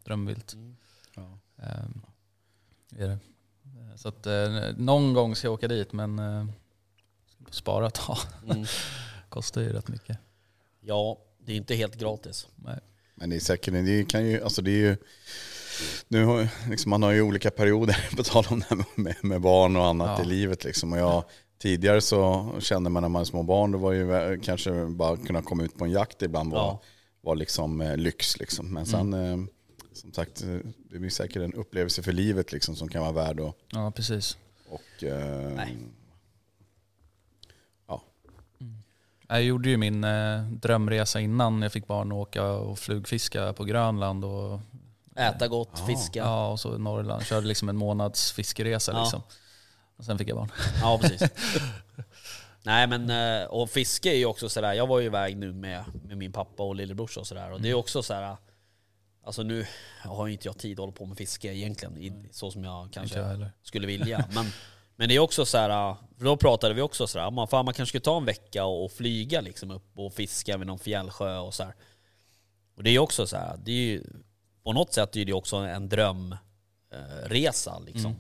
drömvilt. Ja. Ehm, är det. Så att eh, någon gång ska jag åka dit men eh, spara ett tag. Mm. Kostar ju rätt mycket. Ja, det är inte helt gratis. Nej. Men det är säkert, det kan ju, alltså det är ju, nu har, liksom, man har ju olika perioder, på tal om det här med, med barn och annat Ja. i livet. Liksom. Och jag, tidigare så kände man när man var små barn, då var ju kanske bara kunna komma ut på en jakt ibland var, Ja. var liksom eh, lyx. Liksom. Men sen, eh, som sagt, eh, det blir säkert en upplevelse för livet liksom, som kan vara värd att, Ja, precis. och, eh, Nej. ja. Jag gjorde ju min eh, drömresa innan jag fick barn och åka och flugfiska på Grönland och, Äta gott, fiska. Ja, ja, och så Norrland. Körde liksom en månads fiskeresa Ja. liksom. Och sen fick jag barn. precis. Nej men, eh, och fiske är ju också sådär, jag var ju iväg nu med, med min pappa och lillebrorsa och sådär. Och det är också sådär, alltså nu har ju inte jag tid att hålla på med fiske egentligen, i, så som jag jag kanske heller. skulle vilja. Men, men det är också så här, för då pratade vi också sådär, man, fan, man kanske skulle ta en vecka och, flyga liksom upp och fiska vid någon fjällsjö och så här. Och det är också så här, det är ju, på något sätt är det också en drömresa eh, liksom.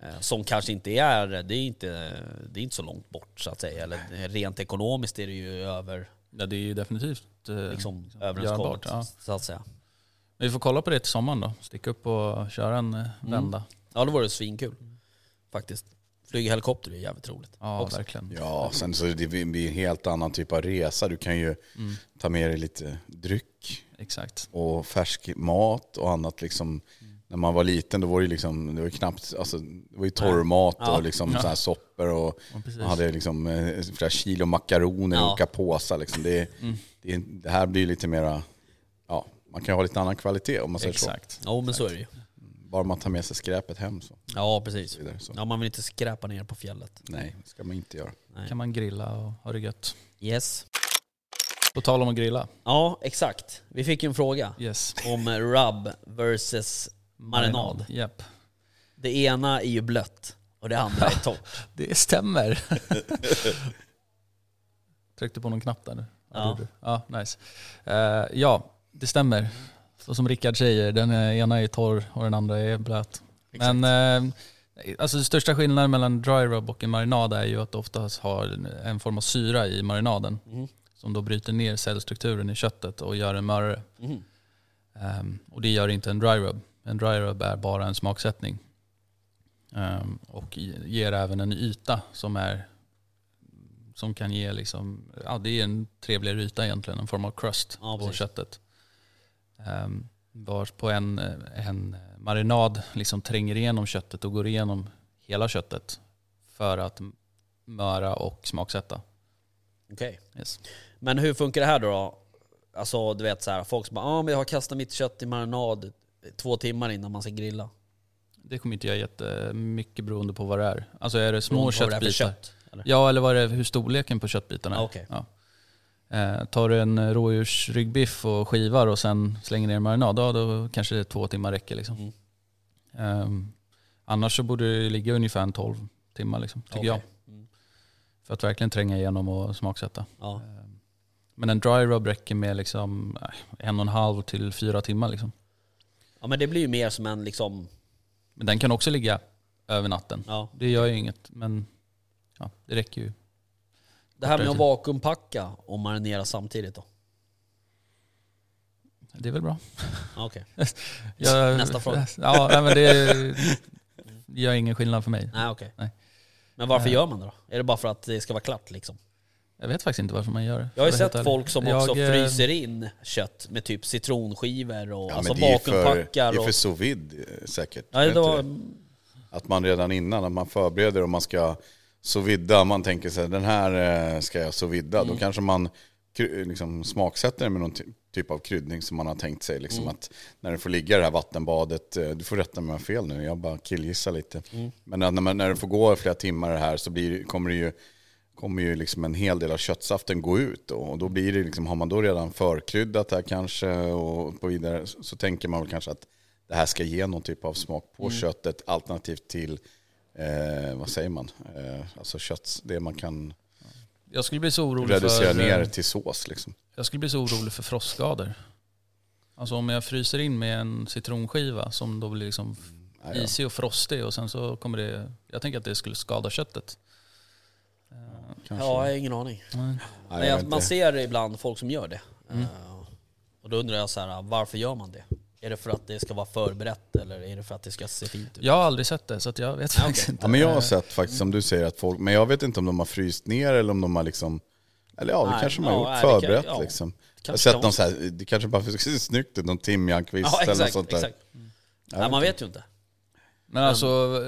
Eh, som kanske inte är, det är inte, det är inte så långt bort så att säga. Eller rent ekonomiskt är det ju över, Ja, det är ju definitivt eh, liksom, görbart, överenskommet ja. så att säga. Men Vi får kolla på det till sommaren då. Sticka upp och köra en vända. Ja det vore svinkul. Faktiskt. Flyga helikopter är jävligt roligt. Ja, också. verkligen. Ja, sen så det blir en helt annan typ av resa. Du kan ju ta med dig lite dryck Exakt. och färsk mat och annat. Liksom. När man var liten då var det, liksom, det var knappt, alltså, det var ju torrmat Ja. och liksom så här soppor och Ja, man hade liksom eh, flera kilo makaroner i Ja. olika påsar. Liksom. Det, det, det här blir lite mera, ja, man kan ha lite annan kvalitet om man säger så. Exakt. Ja men så är det ju. Bara man tar med sig skräpet hem så. Ja precis. vidare, så. Ja man vill inte skräpa ner på fjället. Nej, det ska man inte göra. kan man grilla och ha det gött. Yes. På tal om att grilla. Ja exakt. Vi fick ju en fråga Yes. om rub versus marinad. Japp. Det ena är ju blött och det andra är torrt. Det stämmer. Tryckte på någon knapp där nu. Ja. ja nice. Eh, ja, det stämmer. Så som Rickard säger, den ena är torr och den andra är blöt. Men eh, alltså den största skillnaden mellan dry rub och en marinad är ju att det oftast har en- form av syra i marinaden. Mhm. Som då bryter ner cellstrukturen i köttet och gör den mörare. Mhm. Ehm, och det gör inte en dry rub. En dry rub är bara en smaksättning. Ehm, och ge- ger även en yta som är som kan ge liksom, ja det är en trevligare yta egentligen, en form av crust Ja, på precis. köttet. Um, vars på en, en marinad liksom tränger igenom köttet och går igenom hela köttet för att möra och smaksätta. Okej. Yes. Men hur funkar det här då? Alltså du vet så här, folk som bara ah, men jag har kastat mitt kött i marinad två timmar innan man ska grilla. Det kommer inte jag jättemycket beroende på vad det är. Alltså är det små Beroende köttbitar? kött, eller? Ja, eller vad är det, hur storleken på köttbitarna är. Ah, okej. Ja. Eh, tar du en rådjursryggbiff och skivar och sen slänger ner marinad, ja, då kanske det två timmar räcker. Liksom. Mm. Ehm, annars så borde det ligga ungefär en 12 timmar, liksom, tycker Okej. jag. Mm. För att verkligen tränga igenom och smaksätta. Ja. Ehm, men en dry rub räcker med liksom, eh, en och en halv till fyra timmar. Liksom. ja men det blir ju mer som en liksom, Men den kan också ligga över natten. ja. Det gör ju inget, men ja, det räcker ju. Det här med att vakuumpacka och marinera samtidigt då? Det är väl bra. Okej. Jag, Nästa fråga. Ja, nej, men det, det gör ingen skillnad för mig. Nej okej. Nej. Men varför Nej. gör man det då? Är det bara för att det ska vara klart liksom? Jag vet faktiskt inte varför man gör det. Jag har ju sett folk som också Jag, eh, fryser in kött med typ citronskivor och Ja, alltså men det är för, vakuumpackar. sous vide eh, säkert. Är det var... Att man redan innan, att man förbereder och man ska sous vida, man tänker sig den här eh, ska jag sous vida, Mm. då kanske man liksom smaksätter det med någon ty- typ av kryddning som man har tänkt sig. Liksom Mm. att när det får ligga i det här vattenbadet, eh, du får rätta mig om jag har fel nu, jag bara killgissar lite. Mm. Men när, man, när det får gå flera timmar här så blir, kommer det ju kommer ju liksom en hel del av köttsaften gå ut. Och då blir det liksom, har man då redan förkryddat här kanske och på vidare så, så tänker man väl kanske att det här ska ge någon typ av smak på Mm. köttet alternativt till, eh, vad säger man, eh, alltså kött, det man kan jag skulle bli så orolig reducera för, ner till sås liksom. Jag skulle bli så orolig för frostskador. Alltså om jag fryser in med en citronskiva som då blir liksom Ja, ja. isig och frostig och sen så kommer det... Jag tänker att det skulle skada köttet. Kanske. Ja, jag har ingen aning. Nej. Nej, jag man ser ibland folk som gör det. Mm. Eh, och då undrar jag så här, varför gör man det? Är det för att det ska vara förberett eller är det för att det ska se fint ut? Jag har aldrig sett det så att jag vet Ja, faktiskt okej. inte. Ja, men jag har Eh, sett faktiskt som du säger att folk, men jag vet inte om de har fryst ner eller om de har liksom, eller ja det Nej, kanske de har ja, gjort, nej, det kan- förberett ja. liksom. Jag har sett någon så här, det kanske bara ser snyggt ut, någon timjankvist Ja eller något exakt, sånt där. exakt. Jag Nej, man vet ju inte. Men alltså,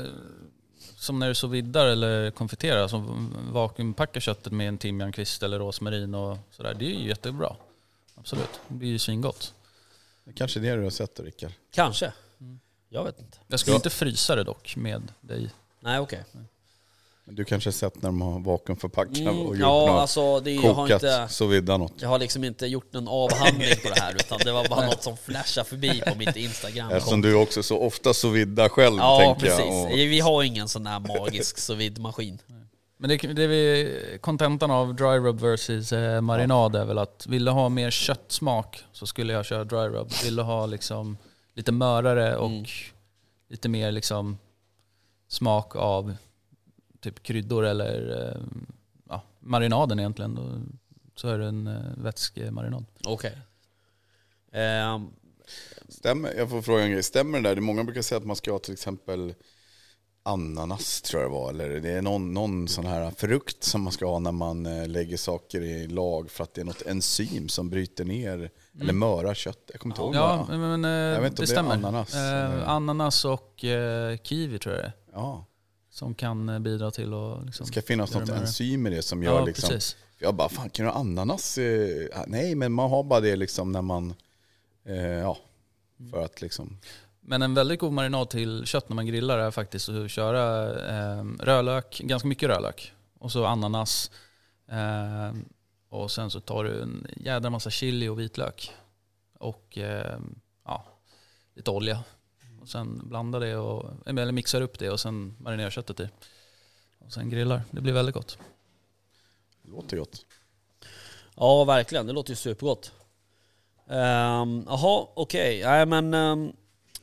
som när du så viddar eller konfiterar, alltså vakuumpackar köttet med en timjankvist eller rosmarin och sådär, det är ju jättebra. Absolut, det blir ju svingott. Det kanske är det du har sett då Rickard. Kanske. Mm. Jag vet inte. Jag skulle Ja. inte frysa det dock med dig. Nej okej. Men Du kanske har sett när de har vakuumförpackat och Mm, gjort ja något, alltså det, jag har kokat, inte... så vidda något. Jag har liksom inte gjort någon avhandling på det här utan det var bara något som flashade förbi på mitt instagram. Eftersom du också så ofta så vidda själv Ja tänker precis. jag. Och, Vi har ingen sån här magisk sous vide-maskin. Men det, det är vi, kontentan av dry rub versus eh, marinad är väl att vill du ha mer köttsmak så skulle jag köra dry rub. Vill du ha liksom lite mörare och Mm. lite mer liksom smak av typ kryddor eller eh, ja, marinaden egentligen, då, så är det en eh, vätskemarinad. Okej. Ehm, stämmer, jag får fråga en grej, stämmer det där? Många brukar säga att man ska ha till exempel ananas tror jag det var, eller det är någon, någon sån här frukt som man ska ha när man eh, lägger saker i lag för att det är något enzym som bryter ner eller mörar kött. Jag kommer inte ihåg. Ja, vad- men eh, Jag vet inte det om det är ananas, Eh, ananas och eh, kiwi tror jag det är, ja. som kan eh, bidra till att liksom, Det ska finnas något enzym i det som gör Ja, liksom... precis. Jag bara, fan kan du ha ananas? Nej, men man har bara det liksom när man... Eh, ja, för att liksom... Men en väldigt god marinad till kött när man grillar är faktiskt att köra eh, rödlök, ganska mycket rödlök. Och så ananas. Eh, och sen så tar du en jädra massa chili och vitlök. Och eh, ja, lite olja. Och sen blandar det och, eller mixar upp det och sen marinerar köttet i. Och sen grillar. Det blir väldigt gott. Det låter gott. ja verkligen, det låter ju supergott. Ehm, Jaha, okej. Nej men... ehm,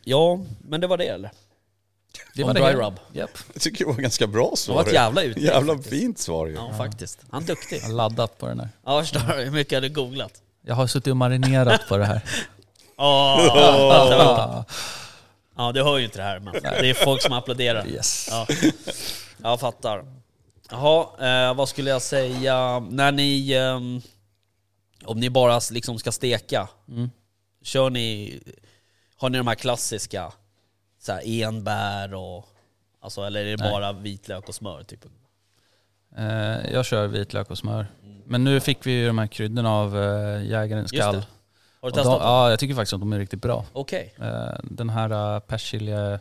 ja, men det var det eller? Det Om var det dry hela. rub. Japp. Jag tycker det var ganska bra Det svar. var ett jävla utlägg Jävla faktiskt. fint svar ju. Ja faktiskt. Han är duktig. Jag har laddat på den här. Ja förstår hur mycket jag hade googlat. Jag har suttit och marinerat på det här. Åh, vänta, vänta. Ja du hör ju inte det här men det är folk som applåderar. Yes. Ja, jag fattar. Jaha, eh, vad skulle jag säga? När ni... ehm, om ni bara liksom ska steka, Mm. kör ni... Har ni de här klassiska? Så här enbär och... Alltså, eller är det Nej. bara vitlök och smör typ? Eh, jag kör vitlök och smör. Men nu fick vi ju de här kryddorna av eh, jägarens skall. Har du testat de, dem? ja, jag tycker faktiskt att de är riktigt bra. Okej. Eh, den här uh, persilja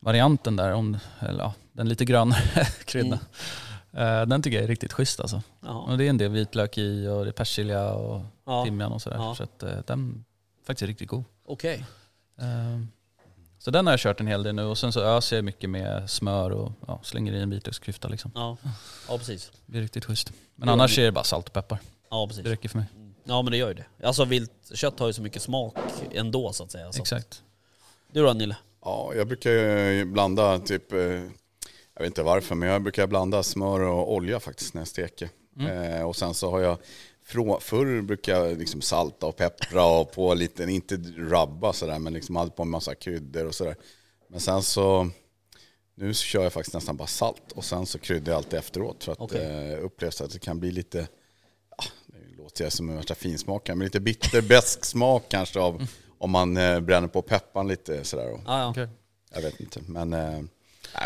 varianten där, om, eller, ja, den lite grönare kryddan. Mm. Eh, den tycker jag är riktigt schysst alltså. Jaha. Och det är en del vitlök i och det är persilja och Ja, timjan och sådär. Ja. Så att, eh, den faktiskt riktigt god. okej. Eh, så den har jag kört en hel del nu och sen så öser jag mycket med smör och ja, slänger i en vitlöksklyfta liksom. Ja. ja, precis. Det blir riktigt schysst. Men annars är det bara salt och peppar. Ja, precis. Det räcker för mig. Ja men det gör ju det. Alltså viltkött har ju så mycket smak ändå så att säga. Så. Exakt. Du då Nille? Ja, jag brukar ju blanda typ, eh, jag vet inte varför, men jag brukar blanda smör och olja faktiskt när jag steker. Eh, och sen så har jag, frå, förr brukar jag liksom salta och peppra och på lite, inte rubba sådär, men liksom hade på en massa kryddor och sådär. Men sen så, nu så kör jag faktiskt nästan bara salt och sen så kryddar jag alltid efteråt för att Okej. eh, upplevs att det kan bli lite, ja, nu låter jag som en värsta finsmakare, men lite bitter, besk smak kanske av om man eh, bränner på peppan lite sådär. Och, Ja, ja. Okej. jag vet inte, men... Eh, nej,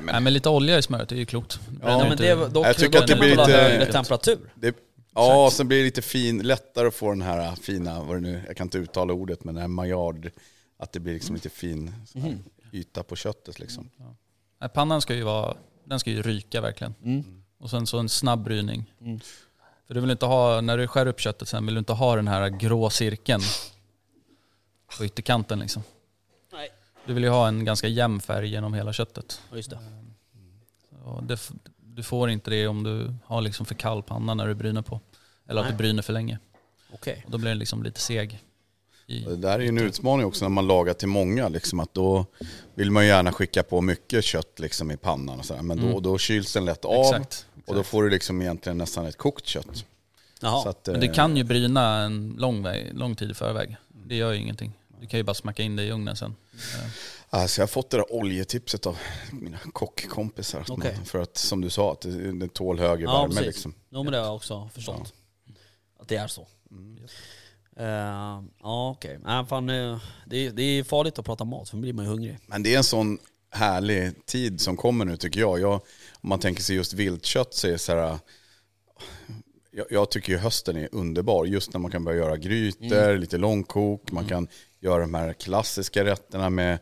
men, Nej men lite olja i smöret, det är ju klokt. Det Ja, men det, då, Jag tycker att det blir lite- högre temperatur? det, ja, sen blir det lite fin, lättare att få den här fina, vad det nu, jag kan inte uttala ordet, men den här maillard, att det blir liksom lite fin här, yta på köttet liksom. Nej, pannan ska ju vara, den ska ju ryka verkligen. Mm. Och sen så en snabb bryjning. Mm. För du vill inte ha, när du skär upp köttet sen vill du inte ha den här grå cirkeln på ytterkanten liksom. Nej. Du vill ju ha en ganska jämn färg genom hela köttet. Ja, Just det. Och det, f- du får inte det om du har liksom för kall panna när du bryner på. Eller att Nej. du bryner för länge. Okej. Och då blir den liksom lite seg. I, Det där är ju en utmaning också när man lagar till många, liksom, att då vill man ju gärna skicka på mycket kött liksom, i pannan och sådär, men då, Mm. då kyls den lätt av. exakt. Och Och då får du liksom egentligen nästan ett kokt kött. Jaha. Så att, Men du eh, kan ju bryna en lång, väg, lång tid i förväg. Det gör ju ingenting. Du kan ju bara smacka in det i ugnen sen. Alltså jag har fått det där oljetipset av mina kockkompisar. man- För att som du sa, att det, det tål högre Ja, värme liksom. Jo men det har jag också förstått. Att det är så. Eh, ja okej. Nej, fan, eh, det, är- det är farligt att prata mat för då blir man ju hungrig. Men det är en sån härlig tid som kommer nu tycker jag. jag om man tänker sig just viltkött så är det så här... Jag, jag tycker ju hösten är underbar. Just när man kan börja göra grytor, lite långkok. Man kan göra de här klassiska rätterna med,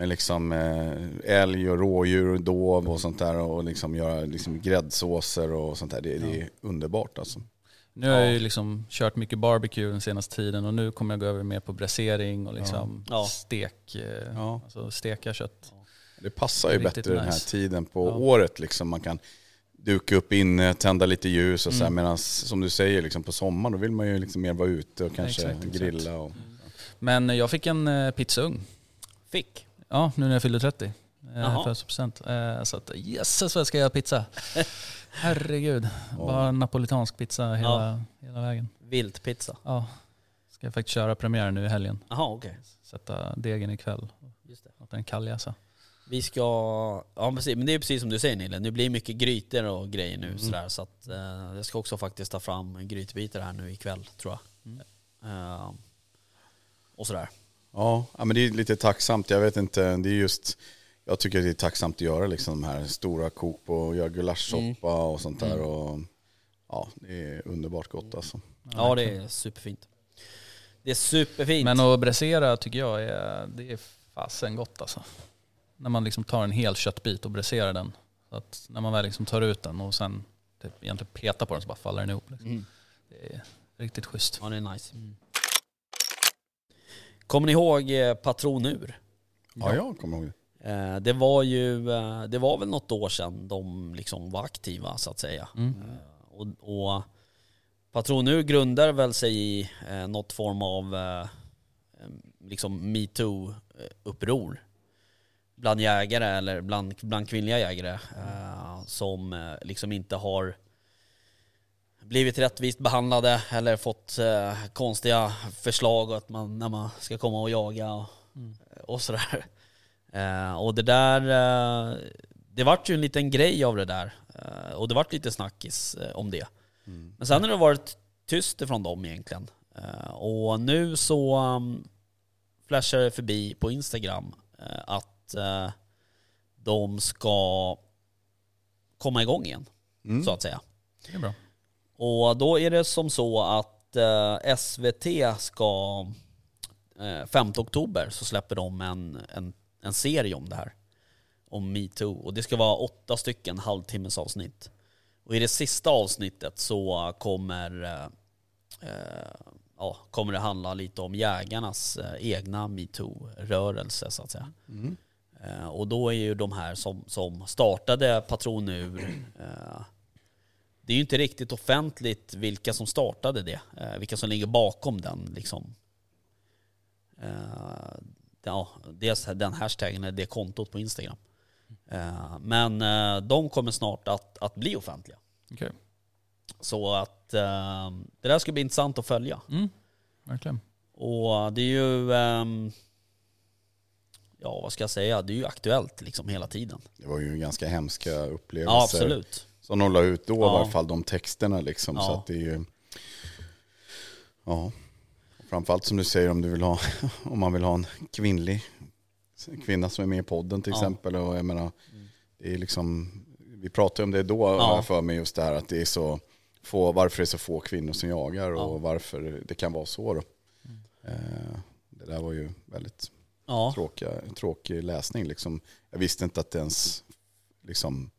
med liksom eh, älg och rådjur och dov och sånt där. Och liksom göra liksom gräddsåser och sånt där. Det, det är underbart alltså. Nu har jag ju liksom kört mycket barbecue den senaste tiden och nu kommer jag gå över mer på bräsering och liksom Ja. stek, eh, Ja. alltså steka kött. Det passar ju Riktigt bättre den här nice. tiden på Ja. året. Liksom. Man kan duka upp inne, tända lite ljus och så Mm. Medan som du säger, liksom, på sommaren då vill man ju liksom mer vara ute och kanske Exakt, exakt. grilla. Och... Men jag fick en eh, pizzaugn. Fick? Ja, nu när jag fyllde 30. Jaha. Eh, födelsedagspresent. Eh, så att jösses vad jag ska göra pizza. Herregud. Bara napolitansk pizza hela, hela vägen. Viltpizza? Ja. Ska jag faktiskt köra premiär nu i helgen. Jaha okej. Sätta degen ikväll. Just det. Låta den kalljäsa. Vi ska, ja precis, men det är precis som du säger Nille, det blir mycket grytor och grejer nu sådär så att eh, jag ska också faktiskt ta fram grytbitar här nu ikväll tror jag. Eh, och sådär. Ja, ja, men det är lite tacksamt. Jag vet inte, det är just... Jag tycker att det är tacksamt att göra liksom de här stora kok och göra gulaschsoppa och sånt där. Och, ja, det är underbart gott alltså. Ja det är superfint. Det är superfint. Men att bräsera tycker jag är, det är fasen gott alltså. När man liksom tar en hel köttbit och bräserar den. Så att när man väl liksom tar ut den och sen typ egentligen petar på den så bara faller den ihop. Liksom. Mm. Det är riktigt schysst. Ja det är nice. Kommer ni ihåg eh, Patronur? Ja, jag kommer ihåg det. Eh, det var ju, eh, det var väl något år sedan de liksom var aktiva så att säga. Mm. Och, och Patronur grundar väl sig i eh, något form av eh, liksom metoo-uppror bland jägare eller bland, bland kvinnliga jägare eh, som eh, liksom inte har blivit rättvist behandlade eller fått eh, konstiga förslag att man, när man ska komma och jaga och, och sådär. Eh, och det där, eh, det vart ju en liten grej av det där. Eh, och det vart lite snackis eh, om det. Men sen har det varit tyst ifrån dem egentligen. Eh, och nu så um, flashar det förbi på Instagram att de ska komma igång igen, Mm. så att säga. Det är bra. Och då är det som så att eh, SVT ska, eh, 5 oktober så släpper de en, en, en serie om det här. Om metoo. Och det ska vara åtta stycken halvtimmes avsnitt. Och i det sista avsnittet så kommer, eh, eh, ja, kommer det handla lite om jägarnas eh, egna metoo-rörelse så att säga. Eh, och då är ju de här som, som startade Patronur eh, det är ju inte riktigt offentligt vilka som startade det, eh, vilka som ligger bakom den liksom. Eh, ja, dels den hashtaggen, det kontot på Instagram. Eh, men eh, de kommer snart att, att bli offentliga. Okej. Så att eh, det där ska bli intressant att följa. Mm. Verkligen. Och det är ju, ehm, ja vad ska jag säga, det är ju aktuellt liksom hela tiden. Det var ju ganska hemska upplevelser. Ja absolut. Som de la ut då i Ja. alla fall, de texterna liksom. Så Ja. att det är ju... Ja. Framförallt som du säger om du vill ha, om man vill ha en kvinnlig kvinna som är med i podden till Ja. exempel. Och jag menar, det är liksom, vi pratade om det då Ja. för mig just det här att det är så få, varför det är så få kvinnor som jagar och Ja. varför det kan vara så då. Eh, Det där var ju väldigt Ja. tråkiga, tråkig läsning. Liksom. Jag visste inte att det ens liksom,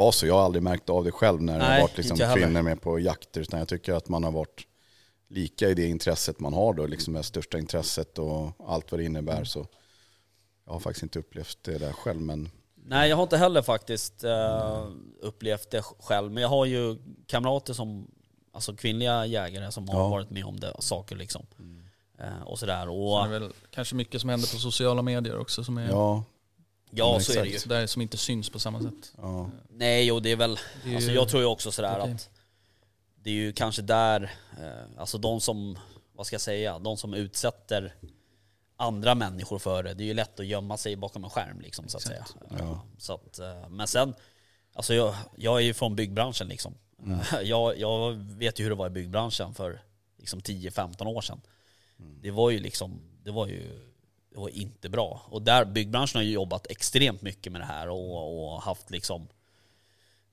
var så. Jag har aldrig märkt av det själv när det har varit liksom, kvinnor med på jakter. Utan jag tycker att man har varit lika i det intresset man har då. Liksom det största intresset och allt vad det innebär. Så jag har faktiskt inte upplevt det där själv. Men Nej jag har inte heller faktiskt eh, upplevt det själv, men jag har ju kamrater som, alltså kvinnliga jägare som har Ja. varit med om det, saker liksom. Eh, och sådär. Så Och, det är väl kanske mycket som händer på sociala medier också som är... ja, Ja, men så är det exakt. ju. Så där, som inte syns på samma sätt. Ja. Nej, och det är väl, Det är alltså ju- jag tror ju också sådär okej. att det är ju kanske där, eh, alltså de som, vad ska jag säga, de som utsätter andra människor för det, det är ju lätt att gömma sig bakom en skärm liksom så att säga. Ja. Så att, eh, men sen, alltså jag, jag är ju från byggbranschen liksom. Jag, jag vet ju hur det var i byggbranschen för liksom 10-15 år sedan. Det var ju liksom, det var ju var inte bra. Och där, byggbranschen har ju jobbat extremt mycket med det här och, och haft liksom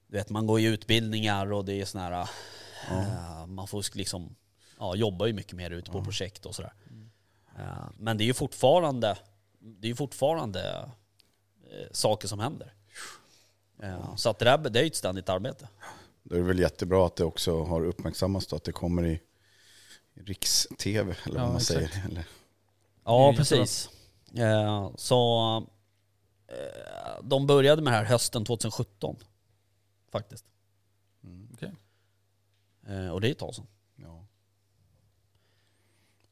du vet, man går ju utbildningar och det är såna här, eh, man får liksom, ja, jobba ju mycket mer ute på projekt och sådär. Eh, men det är ju fortfarande, det är ju fortfarande eh, saker som händer. Så att det där det är ju ett ständigt arbete. Då är det väl jättebra att det också har uppmärksammats då, att det kommer i i riks-tv eller vad Ja, man exakt. säger. Eller, Ja, precis. Eh, så eh, de började med det här hösten 2017 faktiskt. Okej. Eh, och det är ett tag sedan. ja.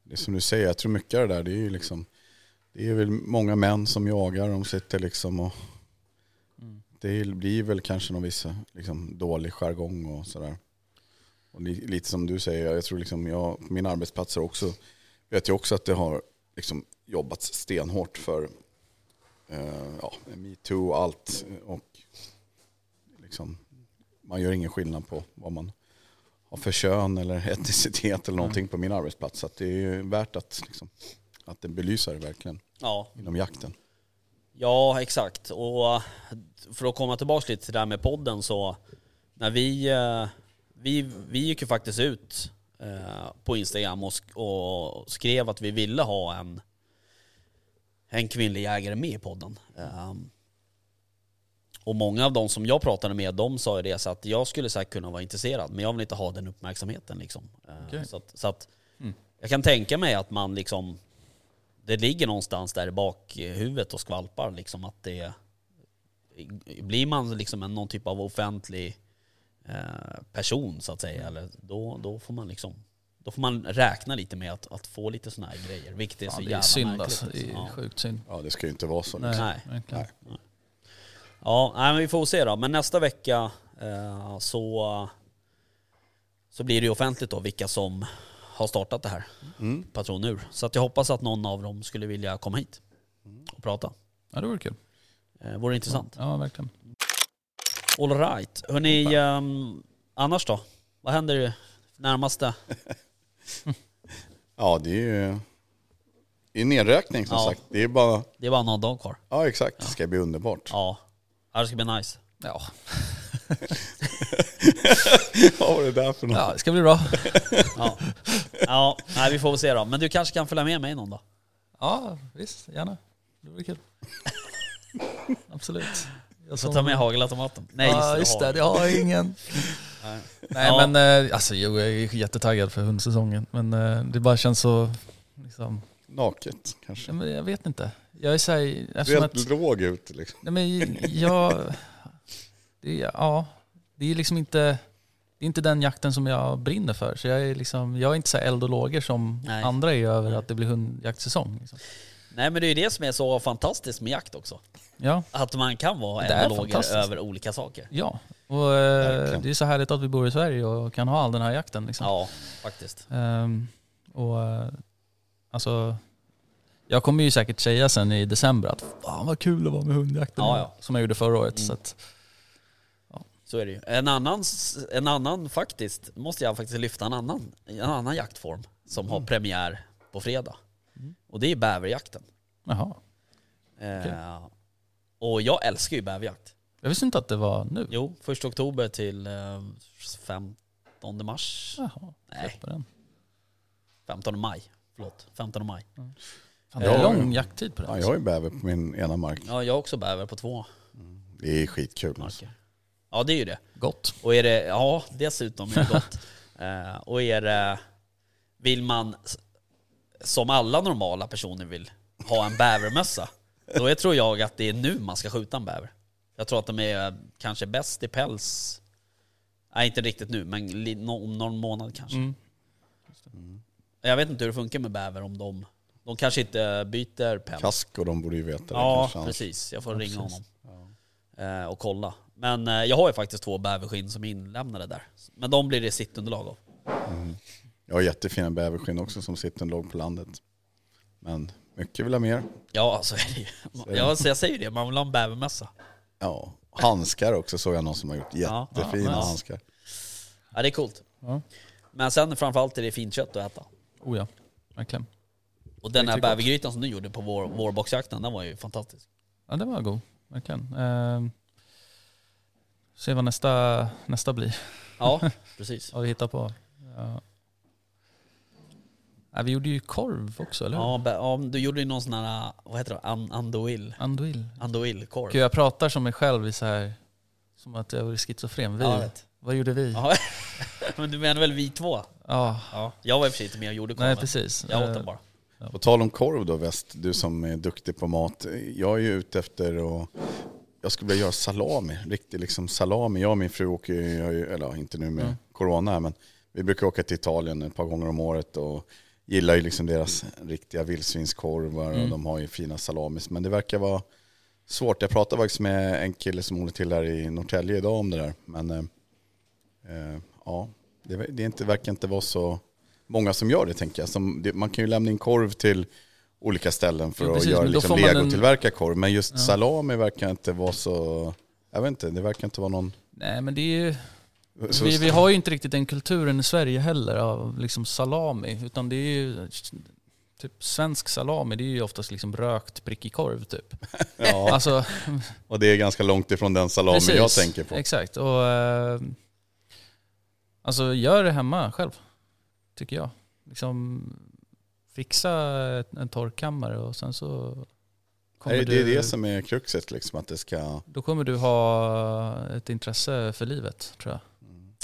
Det är som du säger, jag tror mycket av det där, det är ju liksom, det är väl många män som jagar, de sitter liksom och det blir väl kanske någon viss liksom, dålig jargong och sådär. Och li, lite som du säger, jag tror liksom jag, på min arbetsplats också, vet jag också att det har liksom jobbats stenhårt för eh, ja, metoo och allt. Och liksom, man gör ingen skillnad på vad man har för kön eller etnicitet eller någonting på min arbetsplats. Så det är ju värt att, liksom, att det belyser verkligen Ja, inom jakten. Ja, exakt. Och för att komma tillbaka lite till det här med podden så, när vi, eh, vi, vi gick ju faktiskt ut på Instagram och, och skrev att vi ville ha en, en kvinnlig jägare med i podden. Ehm, Och många av de som jag pratade med, de sa ju det så att jag skulle säkert kunna vara intresserad, men jag vill inte ha den uppmärksamheten liksom. Eh, Okej. Så att, så att jag kan tänka mig att man liksom det ligger någonstans där i bakhuvudet och skvalpar liksom att det blir man liksom en, någon typ av offentlig eh, person så att säga, eller då, då får man liksom då får man räkna lite med att, att få lite såna här grejer, vilket är Ja, så det är jävla synd märkligt. alltså. Det är ja. sjukt synd. Ja, det ska ju inte vara så. Nej, Liksom. Nej. verkligen. Ja, nej, men vi får se då. Men nästa vecka eh, så, så blir det ju offentligt då vilka som har startat det här, Mm. Patronur. Så att jag hoppas att någon av dem skulle vilja komma hit och prata. Ja, det vore kul. Eh, vore intressant. Ja, verkligen. All right. Hörni, ehm, annars då? Vad händer i närmaste? Ja, det är ju det är nedräkning som Ja. sagt. Det är bara, Det är bara någon dag kvar. ja exakt, det ska bli underbart. Ja, Ja, det ska bli nice. Ja. Vad var det där för något? ja, det ska bli bra. Ja, ja nej, vi får väl se då. Men du kanske kan följa med mig någon dag? Ja, visst. Gärna. Det vore kul. Absolut. Jag Så ta med hagelautomaten. Nej, ja, just det. Jag har ingen. Nej. Nej Ja. men eh, alltså jo, jag är jättetaggad för hundsäsongen. Men eh, det bara känns så, liksom, Naket kanske. ja, men jag vet inte. Jag är såhär, eftersom att, Helt låg ut liksom. nej men jag, det, är- ja, det är liksom inte, det är inte den jakten som jag brinner för. Så jag är liksom, jag är inte så här eld och lågor som Nej. andra är över att det blir hundjaktsäsong. Liksom. Nej men det är ju det som är så fantastiskt med jakt också. Ja, Att man kan vara enologer över olika saker. ja. Och eh, det är så härligt att vi bor i Sverige och kan ha all den här jakten. Liksom. Ja, faktiskt. Ehm, och eh, alltså, jag kommer ju säkert säga sen i december att fan vad kul det var med hundjakten. Ja, ja. Som jag gjorde förra året. Mm. Så att, Så är det ju. En annan, en annan faktiskt, måste jag faktiskt lyfta en annan, en annan jaktform som har premiär på fredag. Och det är bäverjakten. jaha. Eh, och jag älskar ju bäverjakt. Jag visste inte att det var nu. Jo, 1 oktober till eh, 15 mars. Jaha, Nej. den. 15 maj. Förlåt, 15 maj. Fan, det är Ja. lång jakttid på den. Ja, jag har ju bäver på min ena mark. Ja, jag har också bäver på två Det är skitkul. Alltså. Ja, det är ju det. Gott. Och är det, ja dessutom är det gott. eh, och är det, vill man, som alla normala personer vill, ha en bävermössa, då tror jag att det är nu man ska skjuta en bäver. Jag tror att de är kanske bäst i päls, nej inte riktigt nu, men om någon månad kanske. Mm. Jag vet inte hur det funkar med bäver, om de, De kanske inte byter päls. Kask och de borde ju veta det Ja, kanske. precis. Jag får Ja, ringa precis. honom eh, och kolla. Men eh, jag har ju faktiskt två bäverskinn som är inlämnade där. Men de blir det sittunderlag av. Jag har jättefina bäverskinn också som sitter låg på landet. Men mycket vill ha mer. Ja, så är det ju. Ja, så jag säger det, man vill ha en bävermössa. Ja, handskar också såg jag någon som har gjort Ja, jättefina ja, nice. handskar. Ja, det är coolt. Ja. Men sen framförallt är det fint kött att äta. Oh ja, verkligen. Och den här bävergrytan som du gjorde på vår, vårboxjakten, den var ju fantastisk. Ja, det var god. Verkligen. Eh, se vad nästa, nästa blir. Ja, precis. Vad vi hittar på. Ja. Ja, vi gjorde ju korv också, eller hur? Ja, ja, du gjorde ju någon sån här, vad heter det, An- andoil? Anduil. Andoil-korv. Gud, jag pratar som mig själv i så här, som att jag vore schizofren. Vi, Ja, vet. vad gjorde vi? Ja, men du menar väl vi två? Ja, Ja. Jag var i och för sig inte med och gjorde korven. nej precis. Jag åt den bara. På tal om korv då Väst, du som är duktig på mat. Jag är ju ute efter och jag skulle vilja göra salami, riktig liksom salami. Jag och min fru åker ju, jag är ju- eller inte nu med Mm. corona här, men vi brukar åka till Italien ett par gånger om året och gillar ju liksom deras riktiga vildsvinskorvar och Mm. de har ju fina salamis. Men det verkar vara svårt. Jag pratade faktiskt med en kille som håller till här i Norrtälje idag om det där. Men eh, eh, ja, det, det är inte, verkar inte vara så många som gör det tänker jag. Som, det, man kan ju lämna in korv till olika ställen för Jo, att precis, göra men då liksom man en- legotillverka korv. Men just Ja. salami verkar inte vara så, jag vet inte, det verkar inte vara någon... Nej men det är ju, vi, vi har ju inte riktigt den kulturen i Sverige heller av liksom salami. Utan det är ju, typ svensk salami det är ju oftast liksom rökt prickig korv typ. ja, Alltså, och det är ganska långt ifrån den salami jag Precis, tänker på. Exakt. Och, eh, alltså gör det hemma själv, tycker jag. Liksom, fixa en torrkammare och sen så kommer Nej, det är det som är kruxet, liksom, att det ska då kommer du ha ett intresse för livet, tror jag.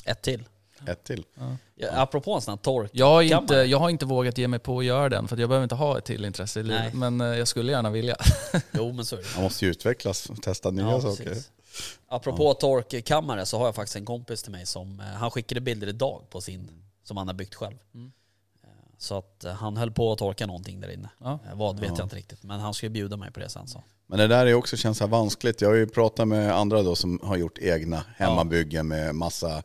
Ett till. ett till. Ja. Ja, apropå en sån här tork. Jag, har inte, jag har inte vågat ge mig på att göra den, för att jag behöver inte ha ett till intresse i livet. Men eh, jag skulle gärna vilja. Jo men så är det. Man måste ju utvecklas och testa nya Ja, saker. precis. Apropå torkkammare så har jag faktiskt en kompis till mig som, eh, han skickade bilder idag på sin, som han har byggt själv. Mm. Eh, Så att han höll på att torka någonting där inne. Ja. Vad vet Ja. jag inte riktigt, men han skulle bjuda mig på det sen så. Men det där är också känns så vanskligt. Jag har ju pratat med andra då som har gjort egna hemmabyggen med massa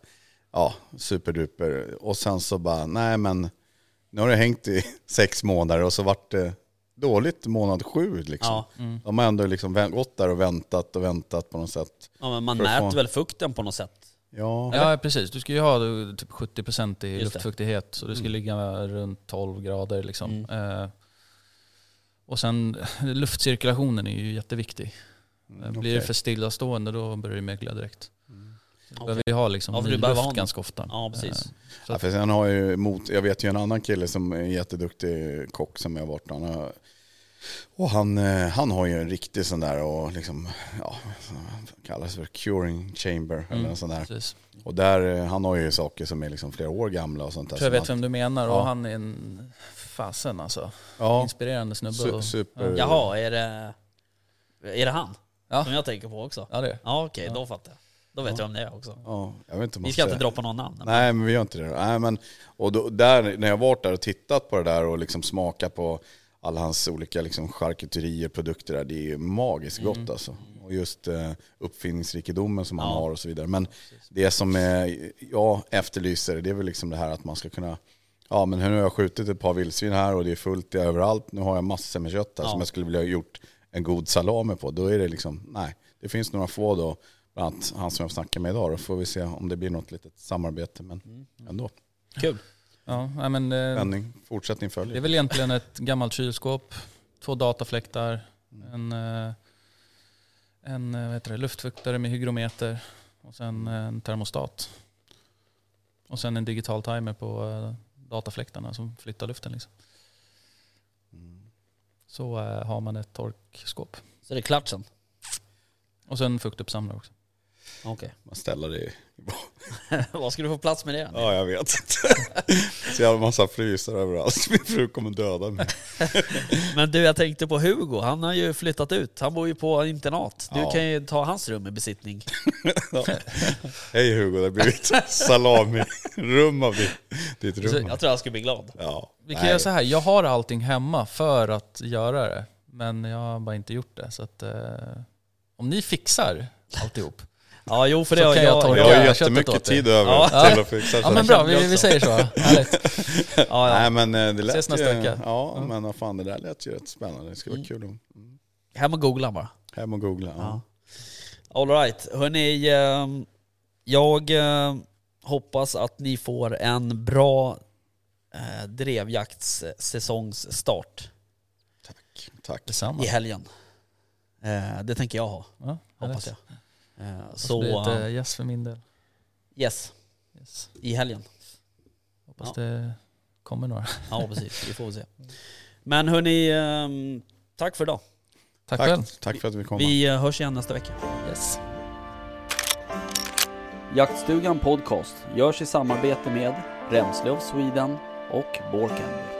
ja, superduper. Och sen så bara, nej men nu har det hängt i sex månader och så vart det dåligt månad sju liksom. Ja. Mm. De har ändå liksom gått där och väntat och väntat på något sätt. ja men man mäter få- väl fukten på något sätt? Ja, Ja precis, du ska ju ha typ 70% i Just det. luftfuktighet. Så det ska Mm. ligga runt 12 grader liksom. Mm. Eh, och sen luftcirkulationen är ju jätteviktig. Mm, Eh, Blir okej. det för stillastående då börjar det mögla direkt. Så du Okej. behöver ju ha liksom Ja, ny luft ganska ofta. Ja precis. Eh, Ja, för sen har jag ju mot, jag vet ju en annan kille som är en jätteduktig kock som jag har varit. Han har, och han, eh, han har ju en riktig sån där och liksom, ja, kallas för curing chamber eller Mm, en sån där. Precis. Och där, eh, han har ju saker som är liksom flera år gamla och sånt där. Jag tror jag vet vem du menar Ja. och han är en fasen alltså. Ja, Inspirerande snubbe. su, och, super. Jaha, är det, är det han? Ja. Som jag tänker på också? Ja det är. Ja okej, Ja. då fattar jag. Då vet Ja. jag om det är också. Ja, jag vet inte Vi ska inte droppa någon namn. Nej, men vi gör inte det. Nej, men, och då, där, när jag varit där och tittat på det där och liksom smakat på alla hans olika liksom charkuterier, produkter där, det är ju magiskt gott Mm. alltså. Och just eh, uppfinningsrikedomen som han Ja. har och så vidare. Men det som eh, jag efterlyser, det är väl liksom det här att man ska kunna Ja men nu har jag skjutit ett par vildsvin här och det är fullt i överallt. Nu har jag massor med kött här Ja. som jag skulle vilja ha gjort en god salami på. Då är det liksom, nej. Det finns några få då, bland annat han som jag snackar med idag. Då får vi se om det blir något litet samarbete. Men Mm. ändå. Kul. Ja, men, eh, Spänning, fortsättning det följer. är väl egentligen ett gammalt kylskåp, två datafläktar, en, eh, en eh, vad heter det, luftfuktare med hygrometer och sen en termostat. Och sen en digital timer på datafläktarna som flyttar luften. Liksom. Så eh, har man ett torkskåp. Så det är klart sen. Och sen fuktuppsamlare också. Okej. Man ställer det i... Vad ska du få plats med det? Ja, jag vet inte. Så jag har en massa frysar överallt. Min fru kommer döda mig. Men du, jag tänkte på Hugo. Han har ju flyttat ut. Han bor ju på internat. Du Ja. kan ju ta hans rum i besittning. Hej Hugo, det har blivit salami-rum av ditt, ditt rum. Jag tror han skulle bli glad. Ja. Vi kan Nej. göra så här, jag har allting hemma för att göra det. Men jag har bara inte gjort det. Så att, eh, om ni fixar alltihop. Ja, jo för det Så har jag jag... torka Jag har jättemycket tid över Ja. till att fixa Ja men bra, vi, vi säger så. Härligt. Ja, ja. Nej men eh, det lät Ses nästa vecka. Ja, men vad fan det där lät ju rätt spännande. Det skulle vara Mm. kul att mm. Hem och googla bara. hem och googla. Ja. Ja. All right. Hörni, eh, jag eh, hoppas att ni får en bra eh, drevjaktssäsongsstart Tack. Tack. Detsamma. i helgen. Eh, det tänker jag ha, Ja, hoppas jag. Eh, Så blir det eh, ett yes för min del. yes, Yes. i helgen. Hoppas Ja. det kommer några. Ja precis, vi får se. Men hörni, eh, tack för idag. Tack, själv. Tack, tack för att vi kom. Vi eh, hörs igen nästa vecka. Yes. Jaktstugan Podcast görs i samarbete med Remslöv Sweden och Borkander.